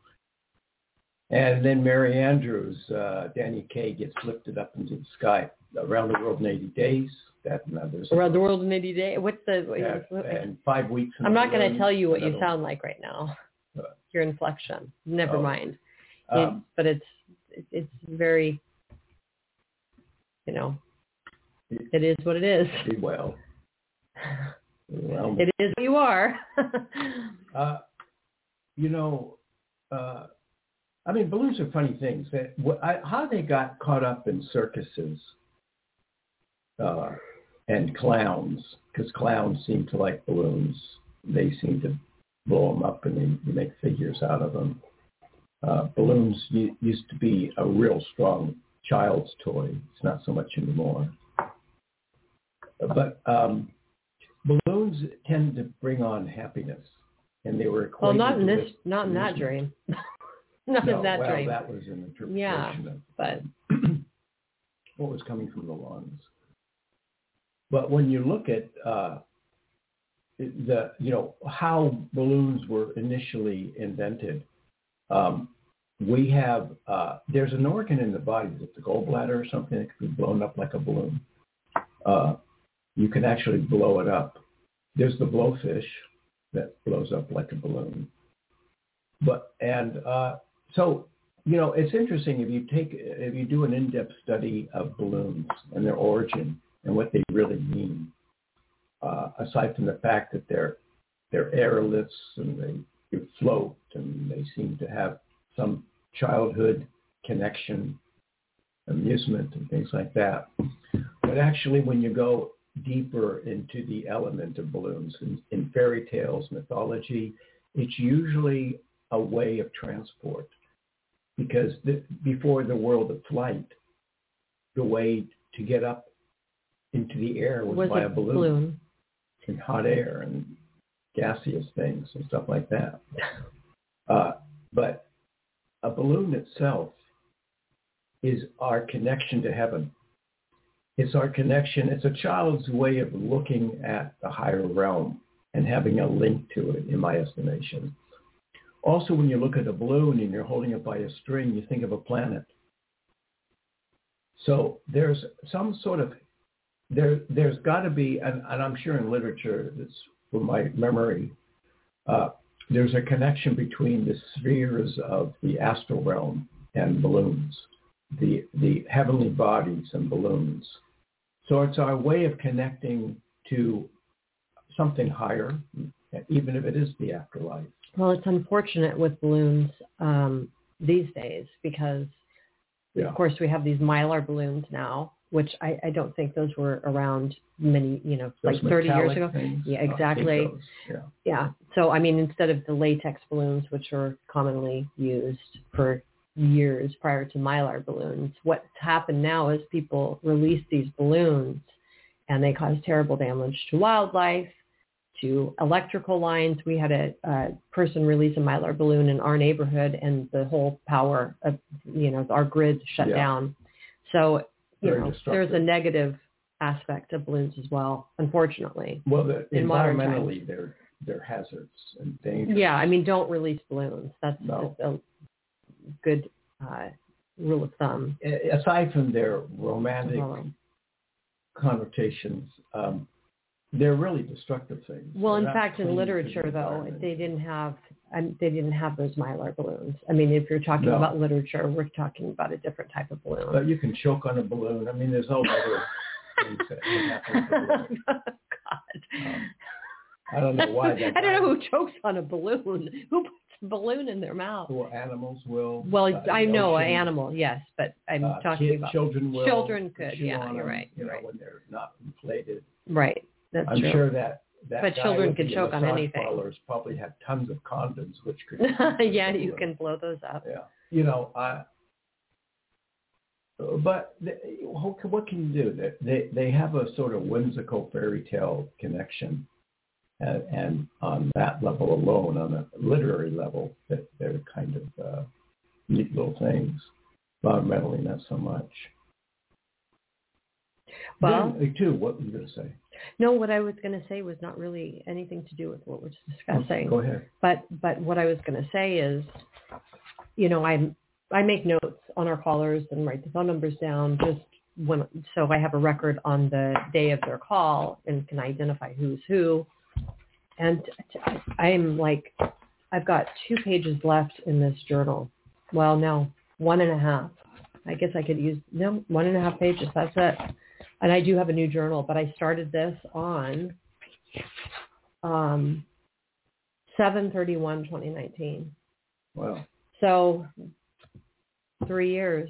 Speaker 3: And then Merry Andrews, uh, Danny Kaye gets lifted up into the sky around the world in 80 days. That and others.
Speaker 2: Around the World in 80 Days. What's the? what-
Speaker 3: Yeah,
Speaker 2: what-
Speaker 3: and five weeks.
Speaker 2: I'm not going to tell you what you sound like right now.
Speaker 3: What?
Speaker 2: Your inflection. Never
Speaker 3: Oh.
Speaker 2: mind.
Speaker 3: one.
Speaker 2: It-
Speaker 3: Um,
Speaker 2: but it's it- it's very, you know, it is what it is.
Speaker 3: be well. <laughs> Well,
Speaker 2: It is what you are. <laughs>
Speaker 3: Uh, you know, uh, I mean, balloons are funny things. They, what, I, how they got caught up in circuses uh, and clowns, because clowns seem to like balloons. They seem to blow them up and they, they make figures out of them. Uh, balloons used to be a real strong child's toy. It's not so much anymore. But um, balloons tend to bring on happiness, and they were
Speaker 2: well, not in this, not in that dream. <laughs> not
Speaker 3: no,
Speaker 2: in that
Speaker 3: well,
Speaker 2: dream.
Speaker 3: that was an interpretation
Speaker 2: Yeah,
Speaker 3: of
Speaker 2: but <clears throat>
Speaker 3: what was coming from the lungs. But when you look at uh, the, you know, how balloons were initially invented, um, we have, uh, there's an organ in the body, is it the gallbladder or something that can be blown up like a balloon? Uh, you can actually blow it up. There's the blowfish that blows up like a balloon. But, and uh, so you know, it's interesting if you take if you do an in-depth study of balloons and their origin and what they really mean. Uh, aside from the fact that they're they're airless and they float and they seem to have some childhood connection, amusement and things like that. But actually, when you go deeper into the element of balloons in, in fairy tales, mythology, it's usually a way of transport because the, before the world of flight, the way to get up into the air was,
Speaker 2: Was
Speaker 3: by
Speaker 2: a
Speaker 3: balloon,
Speaker 2: balloon.
Speaker 3: in hot air and gaseous things and stuff like that. <laughs> Uh, but a balloon itself is our connection to heaven. It's our connection. It's a child's way of looking at the higher realm and having a link to it, in my estimation. Also, when you look at a balloon and you're holding it by a string, you think of a planet. So there's some sort of there. There's got to be, and, and I'm sure in literature, that's from my memory, uh, there's a connection between the spheres of the astral realm and balloons, the the heavenly bodies and balloons. So it's our way of connecting to something higher, even if it is the afterlife.
Speaker 2: Well, it's unfortunate with balloons um, these days because,
Speaker 3: Yeah.
Speaker 2: of course, we have these mylar balloons now, which I, I don't think those were around many, you know,
Speaker 3: Those
Speaker 2: like 30 years ago.
Speaker 3: things,
Speaker 2: Yeah, exactly.
Speaker 3: Yeah.
Speaker 2: Yeah. So, I mean, instead of the latex balloons, which are commonly used for years prior to mylar balloons, what's happened now is people release these balloons and they cause terrible damage to wildlife, to electrical lines. We had a, a person release a mylar balloon in our neighborhood and the whole power of, you know, our grid shut
Speaker 3: Yeah.
Speaker 2: down. So, you
Speaker 3: Very
Speaker 2: know, there's a negative aspect of balloons as well, unfortunately.
Speaker 3: Well, the, environmentally, they're they're hazards and dangerous.
Speaker 2: Yeah, I mean, don't release balloons. That's
Speaker 3: No.
Speaker 2: a, a good uh, rule of thumb.
Speaker 3: Aside from their romantic
Speaker 2: Um,
Speaker 3: connotations, um, they're really destructive things.
Speaker 2: well, in
Speaker 3: They're not
Speaker 2: fact, in literature, though, they didn't have um, they didn't have those mylar balloons. I mean, if you're talking
Speaker 3: No.
Speaker 2: about literature, we're talking about a different type of balloon.
Speaker 3: But you can choke on a balloon. I mean, there's all other things that can happen. balloons. <laughs>
Speaker 2: God.
Speaker 3: Um, I don't know why. That <laughs>
Speaker 2: I don't know who chokes on a balloon. Who balloon in their mouth?
Speaker 3: Who animals will.
Speaker 2: Well,
Speaker 3: uh,
Speaker 2: I know an animal, yes, but I'm
Speaker 3: uh,
Speaker 2: talking about
Speaker 3: children will.
Speaker 2: children could, yeah, you're
Speaker 3: them,
Speaker 2: right,
Speaker 3: You
Speaker 2: you're
Speaker 3: know,
Speaker 2: right.
Speaker 3: when they're not inflated.
Speaker 2: right. That's
Speaker 3: I'm
Speaker 2: true.
Speaker 3: sure that that
Speaker 2: But children can choke on anything.
Speaker 3: Parlors probably have tons of condoms, which could. <laughs>
Speaker 2: yeah, you can blow those up.
Speaker 3: Yeah, you know, I. But what what can you do? They- They they have a sort of whimsical fairy tale connection, and, and on that level alone, on a literary level, that they're kind of uh, neat little things. Environmentally, not so much.
Speaker 2: Well-
Speaker 3: then, uh, too, what were you going to say?
Speaker 2: No, what I was going to say was not really anything to do with what we're discussing.
Speaker 3: Go ahead.
Speaker 2: But but what I was going to say is, you know, I I make notes on our callers and write the phone numbers down just when so I have a record on the day of their call and can identify who's who. And I am like, I've got two pages left in this journal. Well, no, one and a half. I guess I could use no one and a half pages. That's it. And I do have a new journal, but I started this on um, 731 2019
Speaker 3: Well,
Speaker 2: so three years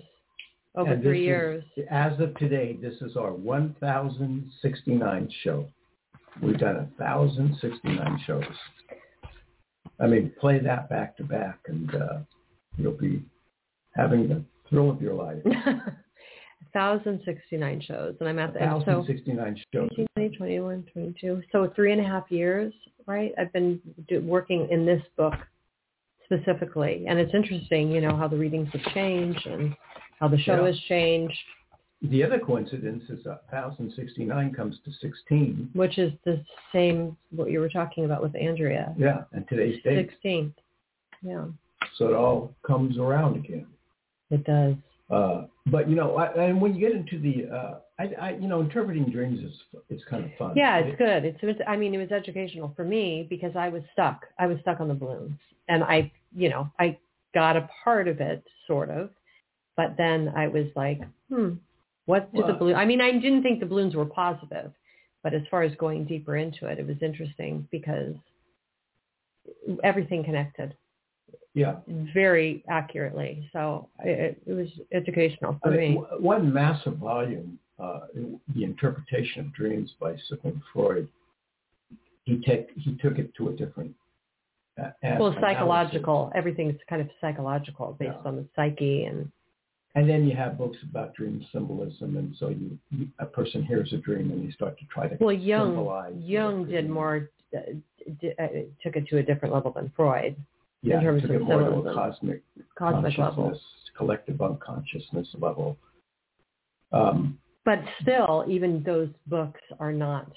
Speaker 2: over
Speaker 3: And
Speaker 2: three
Speaker 3: is-
Speaker 2: years
Speaker 3: As of today, this is our 1,069 show. We've done 1,069 shows. I mean, play that back to back and uh, you'll be having the thrill of your life. <laughs>
Speaker 2: 1069 shows and i'm at the end so
Speaker 3: 1,069 shows.
Speaker 2: 19, 21 22 so three and a half years right i've been do, working in this book specifically and it's interesting you know how the readings have changed and how the show
Speaker 3: Yeah.
Speaker 2: has changed
Speaker 3: The other coincidence is that 1,069 comes to 16.
Speaker 2: which is the same what you were talking about with andrea
Speaker 3: Yeah, and today's date.
Speaker 2: 16th yeah
Speaker 3: So it all comes around again.
Speaker 2: it does
Speaker 3: Uh, but you know, I, and when you get into the, uh, I, I, you know, interpreting dreams is it's kind of fun.
Speaker 2: Yeah, it's good. It's, it's I mean, it was educational for me because I was stuck. I was stuck on the balloons, and I, you know, I got a part of it, sort of. But then I was like, hmm, what did the
Speaker 3: Well-
Speaker 2: balloon? I mean, I didn't think the balloons were positive, but as far as going deeper into it, it was interesting because everything connected
Speaker 3: Yeah.
Speaker 2: very accurately. So it, it was educational
Speaker 3: I
Speaker 2: for
Speaker 3: mean,
Speaker 2: me.
Speaker 3: w- one massive volume, uh, the interpretation of dreams by Sigmund Freud. He take he took it to a different. Uh,
Speaker 2: Well,
Speaker 3: analysis.
Speaker 2: psychological. Everything's kind of psychological based
Speaker 3: Yeah.
Speaker 2: on the psyche and
Speaker 3: And then you have books about dream symbolism, and so you, you a person hears a dream and you start to try to
Speaker 2: well, Jung Jung did more uh, d- uh, took it to a different level than Freud,
Speaker 3: yeah,
Speaker 2: terms
Speaker 3: took
Speaker 2: of
Speaker 3: it more to a
Speaker 2: symbolism.
Speaker 3: cosmic
Speaker 2: cosmic level.
Speaker 3: collective unconsciousness level. Um,
Speaker 2: But still, even those books are not.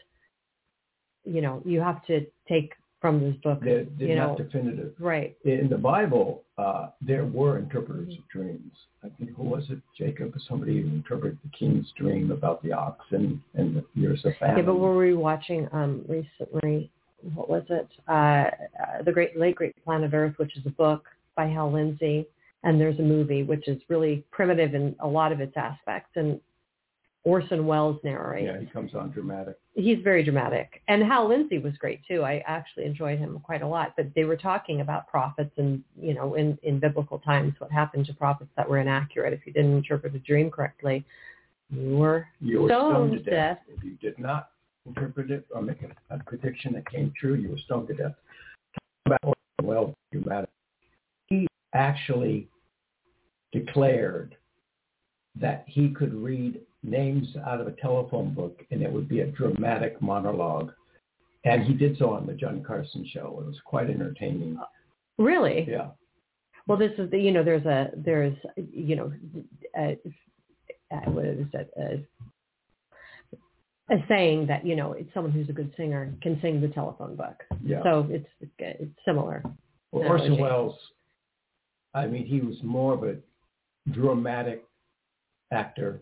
Speaker 2: You know, you have to take from those books.
Speaker 3: they're, they're
Speaker 2: you
Speaker 3: not
Speaker 2: know,
Speaker 3: definitive.
Speaker 2: right?
Speaker 3: In the Bible, uh, there were interpreters of dreams. I think who was it? Jacob or somebody who interpreted the king's dream about the ox and, and the years of famine.
Speaker 2: Yeah, but were we watching um recently? What was it? Uh, uh, the Great Late Great Planet Earth, which is a book by Hal Lindsey, and there's a movie which is really primitive in a lot of its aspects, and Orson Welles narrates.
Speaker 3: yeah, he comes on dramatic.
Speaker 2: He's very dramatic, and Hal Lindsey was great too. I actually enjoyed him quite a lot. But they were talking about prophets, and you know, in in biblical times, what happened to prophets that were inaccurate if you didn't interpret a dream correctly, you were
Speaker 3: You were
Speaker 2: Stoned
Speaker 3: stoned to
Speaker 2: to
Speaker 3: death. If you did not interpret it or make a, a prediction that came true, you were stoned to death. About well, dramatic. He actually declared that he could read names out of a telephone book and it would be a dramatic monologue. And he did so on the John Carson show. It was quite entertaining.
Speaker 2: really.
Speaker 3: Yeah.
Speaker 2: Well, this is the, you know, there's a, there's, you know, a, a, what is it, a, a saying that, you know, it's someone who's a good singer can sing the telephone book.
Speaker 3: Yeah.
Speaker 2: So it's, it's similar.
Speaker 3: Well,
Speaker 2: analogy.
Speaker 3: Orson Welles, I mean, he was more of a dramatic actor.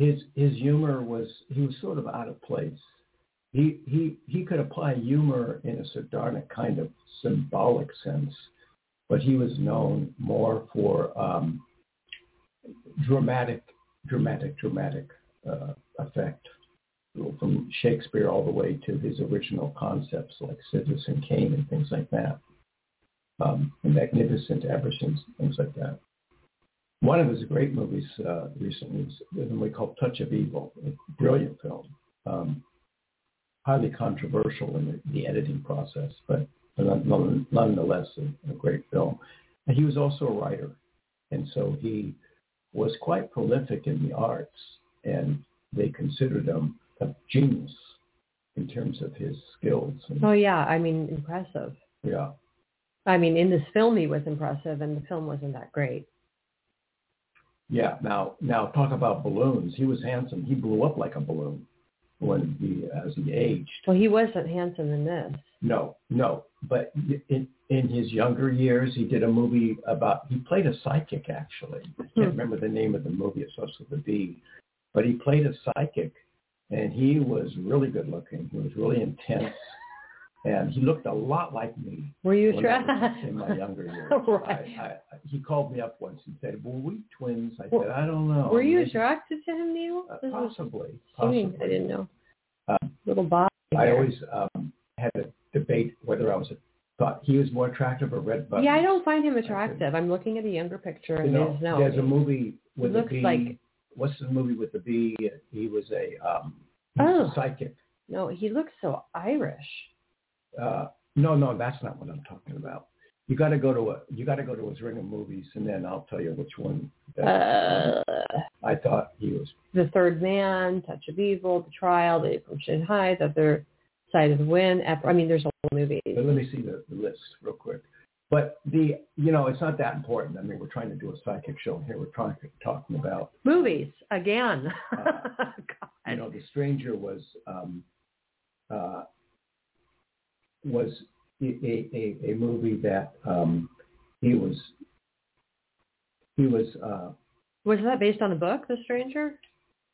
Speaker 3: His his humor was he was sort of out of place. He he he could apply humor in a sardonic kind of symbolic sense, but he was known more for um, dramatic, dramatic, dramatic uh, effect from Shakespeare all the way to his original concepts like Citizen Kane and things like that um, and Magnificent Ambersons, things like that. One of his great movies uh, recently was a movie called Touch of Evil, a brilliant film, um, highly controversial in the, the editing process, but nonetheless a, a great film. And he was also a writer, and so he was quite prolific in the arts, and they considered him a genius in terms of his skills. And,
Speaker 2: Oh yeah. I mean, impressive.
Speaker 3: yeah.
Speaker 2: I mean, in this film, he was impressive and the film wasn't that great.
Speaker 3: Yeah. Now, now talk about balloons. He was handsome. He blew up like a balloon when he as he aged.
Speaker 2: Well, he wasn't handsome in this.
Speaker 3: No, no. But in in his younger years, he did a movie about. He played a psychic actually. I can't
Speaker 2: Hmm.
Speaker 3: remember the name of the movie. It starts with a B, but he played a psychic, and he was really good looking. He was really intense, <laughs> and he looked a lot like me.
Speaker 2: Were you
Speaker 3: I in my younger years. <laughs>
Speaker 2: Right.
Speaker 3: I, I, he called me up once and said, "Were we twins?" I
Speaker 2: Well,
Speaker 3: said, "I don't know."
Speaker 2: Were you
Speaker 3: Maybe-
Speaker 2: attracted to him, Neil?
Speaker 3: Uh, possibly. Possibly.
Speaker 2: I didn't know.
Speaker 3: Um,
Speaker 2: Little Bob.
Speaker 3: I
Speaker 2: there.
Speaker 3: always um, had a debate whether I was a, thought he was more attractive or Red Buttons.
Speaker 2: Yeah, I don't find him attractive. I'm looking at a younger picture
Speaker 3: You know,
Speaker 2: there's no.
Speaker 3: there's a movie with
Speaker 2: looks
Speaker 3: a bee.
Speaker 2: like-
Speaker 3: What's the movie with the bee? He was a, um, he was
Speaker 2: Oh.
Speaker 3: a psychic.
Speaker 2: No, he looks so Irish.
Speaker 3: Uh, no, no, that's not what I'm talking about. You got to go to a you got to go to his ring of movies, and then I'll tell you which one.
Speaker 2: Uh,
Speaker 3: I thought he was.
Speaker 2: the Third Man, Touch of Evil, The Trial, The from Shanghai, The Other Side of the Wind. I mean, there's a whole movie.
Speaker 3: But let me see the, the list real quick. But the you know it's not that important. I mean, we're trying to do a psychic show here. We're trying to talking about
Speaker 2: Movies again.
Speaker 3: Uh, <laughs> you know, The Stranger was um, uh, was a, a, a- a movie that um, he was he was uh,
Speaker 2: Was that based on a book, The Stranger?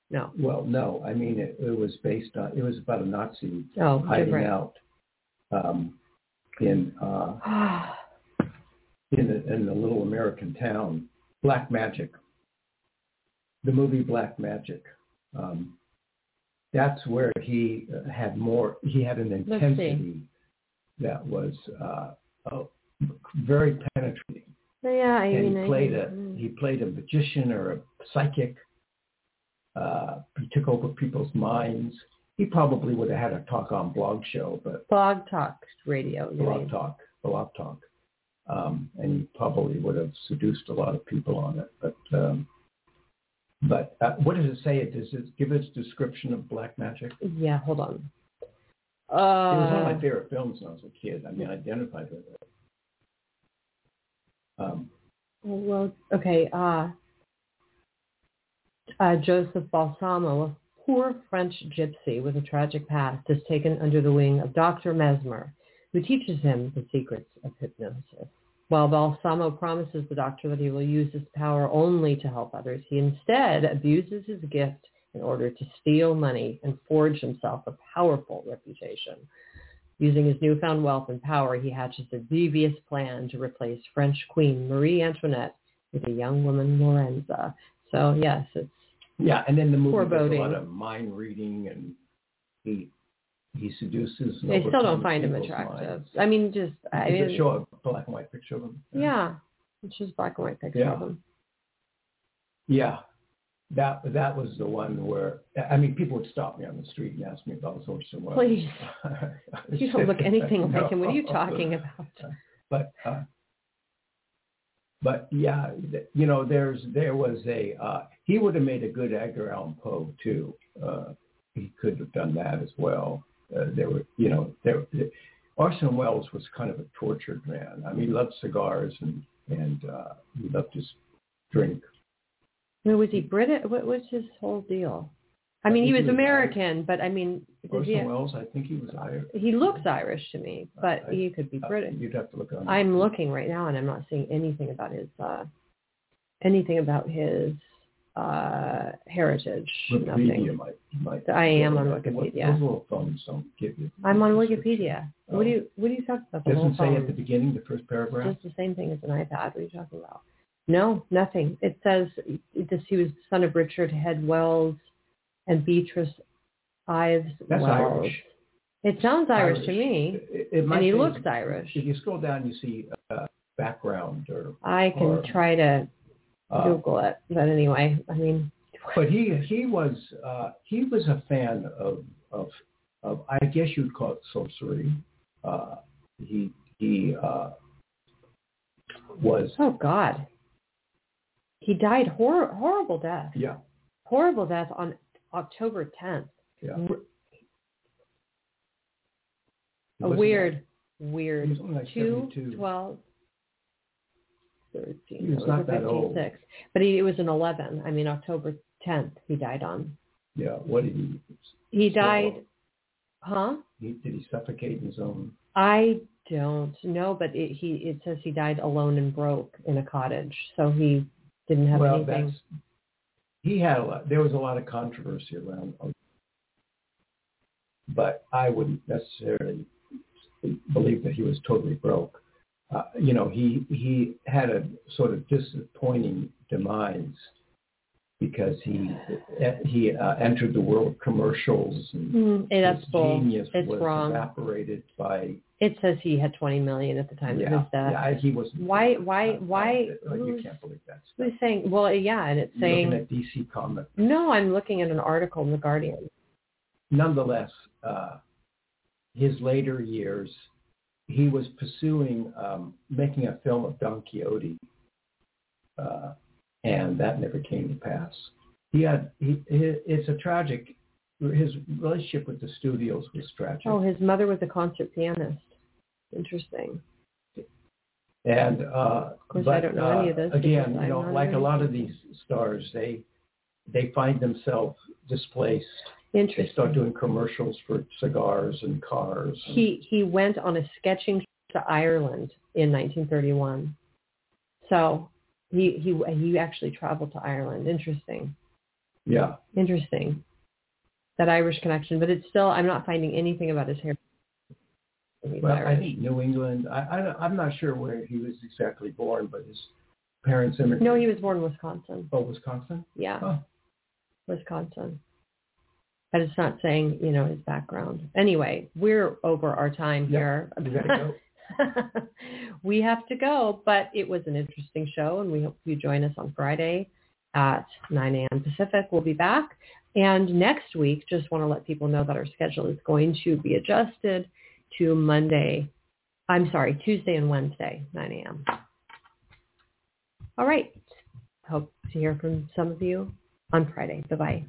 Speaker 2: No.
Speaker 3: well, no, I mean it, it was based on it was about a Nazi
Speaker 2: Oh,
Speaker 3: hiding
Speaker 2: different.
Speaker 3: out um, in uh, <sighs> in the, in the little American town, Black Magic, the movie Black Magic. Um, that's where he uh, had more. He had an intensity that was uh, uh, very penetrating.
Speaker 2: Yeah, I
Speaker 3: and
Speaker 2: mean,
Speaker 3: he played
Speaker 2: I,
Speaker 3: a he played a magician or a psychic. Uh, he took over people's minds. He probably would have had a talk on blog show, but
Speaker 2: blog talk radio.
Speaker 3: blog
Speaker 2: mean.
Speaker 3: talk, blog talk, um, and he probably would have seduced a lot of people on it. But um, but uh, what does it say? Does it give its description of black magic?
Speaker 2: Yeah, hold on.
Speaker 3: It was one of
Speaker 2: Uh,
Speaker 3: my favorite films when I was a kid. I mean, I identified with it. Um,
Speaker 2: well, okay. Uh, uh, Joseph Balsamo, a poor French gypsy with a tragic past, is taken under the wing of Dr. Mesmer, who teaches him the secrets of hypnosis. While Balsamo promises the doctor that he will use his power only to help others, he instead abuses his gift in order to steal money and forge himself a powerful reputation. Using his newfound wealth and power, he hatches a devious plan to replace French Queen Marie Antoinette with a young woman, Lorenza. So yes, it's
Speaker 3: yeah, and then the movie does a lot of mind reading, and he he seduces.
Speaker 2: they still don't find him attractive.
Speaker 3: minds.
Speaker 2: I mean, just I mean,
Speaker 3: show a black and white picture of him?
Speaker 2: yeah, it's just black and white picture
Speaker 3: Yeah.
Speaker 2: of him.
Speaker 3: Yeah, that that was the one where I mean, people would stop me on the street and ask me about the Orson Welles.
Speaker 2: Please. <laughs> You don't look anything
Speaker 3: No.
Speaker 2: like him. What are you talking about?
Speaker 3: But uh, but yeah, you know, there's there was a uh, he would have made a good Edgar Allan Poe too. Uh, he could have done that as well. Uh, there were you know there. Orson Welles was kind of a tortured man. I mean, he loved cigars and and uh, he loved his drink.
Speaker 2: I mean, was he British? What was his whole deal? I
Speaker 3: I
Speaker 2: mean, he was
Speaker 3: he was
Speaker 2: American, but I mean,
Speaker 3: Orson
Speaker 2: he,
Speaker 3: Welles, I think he was Irish.
Speaker 2: he looks Irish to me, but
Speaker 3: I-
Speaker 2: he could be
Speaker 3: Uh,
Speaker 2: British.
Speaker 3: You'd have to look on.
Speaker 2: I'm looking right now, and I'm not seeing anything about his uh, anything about his uh, heritage.
Speaker 3: Wikipedia
Speaker 2: Nothing.
Speaker 3: might, might.
Speaker 2: I am on Wikipedia. What-.
Speaker 3: Those little thumbs don't give you.
Speaker 2: I'm on. Wikipedia. What do you What do you talk about? The
Speaker 3: Doesn't say
Speaker 2: phone?
Speaker 3: at the beginning, the first
Speaker 2: It's
Speaker 3: paragraph.
Speaker 2: just the same thing as an iPad. What are you talking about? No, nothing. It says just, he was the son of Richard Head Welles and Beatrice Ives
Speaker 3: That's
Speaker 2: Welles.
Speaker 3: Irish.
Speaker 2: It sounds Irish, to me,
Speaker 3: It, it might
Speaker 2: and he
Speaker 3: be-
Speaker 2: looks Irish.
Speaker 3: If you scroll down, you see uh, background or.
Speaker 2: I can
Speaker 3: or,
Speaker 2: try to
Speaker 3: uh,
Speaker 2: Google it, but anyway, I mean,
Speaker 3: But he he was uh, he was a fan of of of I guess you'd call it sorcery. Uh, he he uh, was
Speaker 2: oh God, he died hor- horrible death,
Speaker 3: yeah
Speaker 2: horrible death on October 10th.
Speaker 3: yeah.
Speaker 2: R- A weird,
Speaker 3: He
Speaker 2: weird.
Speaker 3: was only like
Speaker 2: Two,
Speaker 3: 72.
Speaker 2: 12, 13.
Speaker 3: He was not
Speaker 2: a
Speaker 3: that
Speaker 2: 15,
Speaker 3: old.
Speaker 2: Six. But he, it was an 11. I mean, October 10th he died on.
Speaker 3: Yeah. What did he?
Speaker 2: He
Speaker 3: So-
Speaker 2: died, huh?
Speaker 3: He, did he suffocate in his own?
Speaker 2: I don't know, but it, he it says he died alone and broke in a cottage, so he didn't have
Speaker 3: well,
Speaker 2: anything.
Speaker 3: that's he had a lot. There was a lot of controversy around, but I wouldn't necessarily believe that he was totally broke. Uh, you know, he he had a sort of disappointing demise because he he uh, entered the world of commercials and
Speaker 2: Mm, that's
Speaker 3: his
Speaker 2: bull.
Speaker 3: genius
Speaker 2: It's
Speaker 3: was
Speaker 2: wrong.
Speaker 3: evaporated by
Speaker 2: It says he had 20 million at the time
Speaker 3: yeah,
Speaker 2: of his death.
Speaker 3: yeah he was
Speaker 2: Why- why- why-
Speaker 3: like, you can't believe that
Speaker 2: Who's
Speaker 3: stuff.
Speaker 2: saying? Well, yeah, and it's
Speaker 3: You're
Speaker 2: saying
Speaker 3: looking at DC Comics.
Speaker 2: no. I'm looking at an article in the Guardian.
Speaker 3: nonetheless, uh, his later years, he was pursuing um, making a film of Don Quixote, uh, and that never came to pass. He had he, he, it's a tragic. His relationship with the studios was tragic,
Speaker 2: Oh, his mother was a concert pianist. Interesting.
Speaker 3: and uh,
Speaker 2: Of course,
Speaker 3: but,
Speaker 2: I don't know any
Speaker 3: uh,
Speaker 2: of this
Speaker 3: Again, you know, like a lot of these stars, they they find themselves displaced.
Speaker 2: Interesting.
Speaker 3: They start doing commercials for cigars and cars. and-
Speaker 2: he he went on a sketching trip to Ireland in 1931. So he he he actually traveled to Ireland. Interesting.
Speaker 3: yeah.
Speaker 2: Interesting. That Irish connection, but it's still I'm not finding anything about his hair.
Speaker 3: Well, I
Speaker 2: Cyrus.
Speaker 3: think New England. I, I I'm not sure where he was exactly born, but his parents immigrated.
Speaker 2: No, he was born in Wisconsin.
Speaker 3: Oh, Wisconsin.
Speaker 2: Yeah,
Speaker 3: Oh,
Speaker 2: Wisconsin. But it's not saying, you know, his background. Anyway, we're over our time
Speaker 3: Yep.
Speaker 2: here. <laughs> <laughs> we have to go, but it was an interesting show, and we hope you join us on Friday at 9 a.m. Pacific. We'll be back. And next week, just want to let people know that our schedule is going to be adjusted to Monday. I'm sorry, Tuesday and Wednesday, 9 a.m. All right. Hope to hear from some of you on Friday. Bye-bye.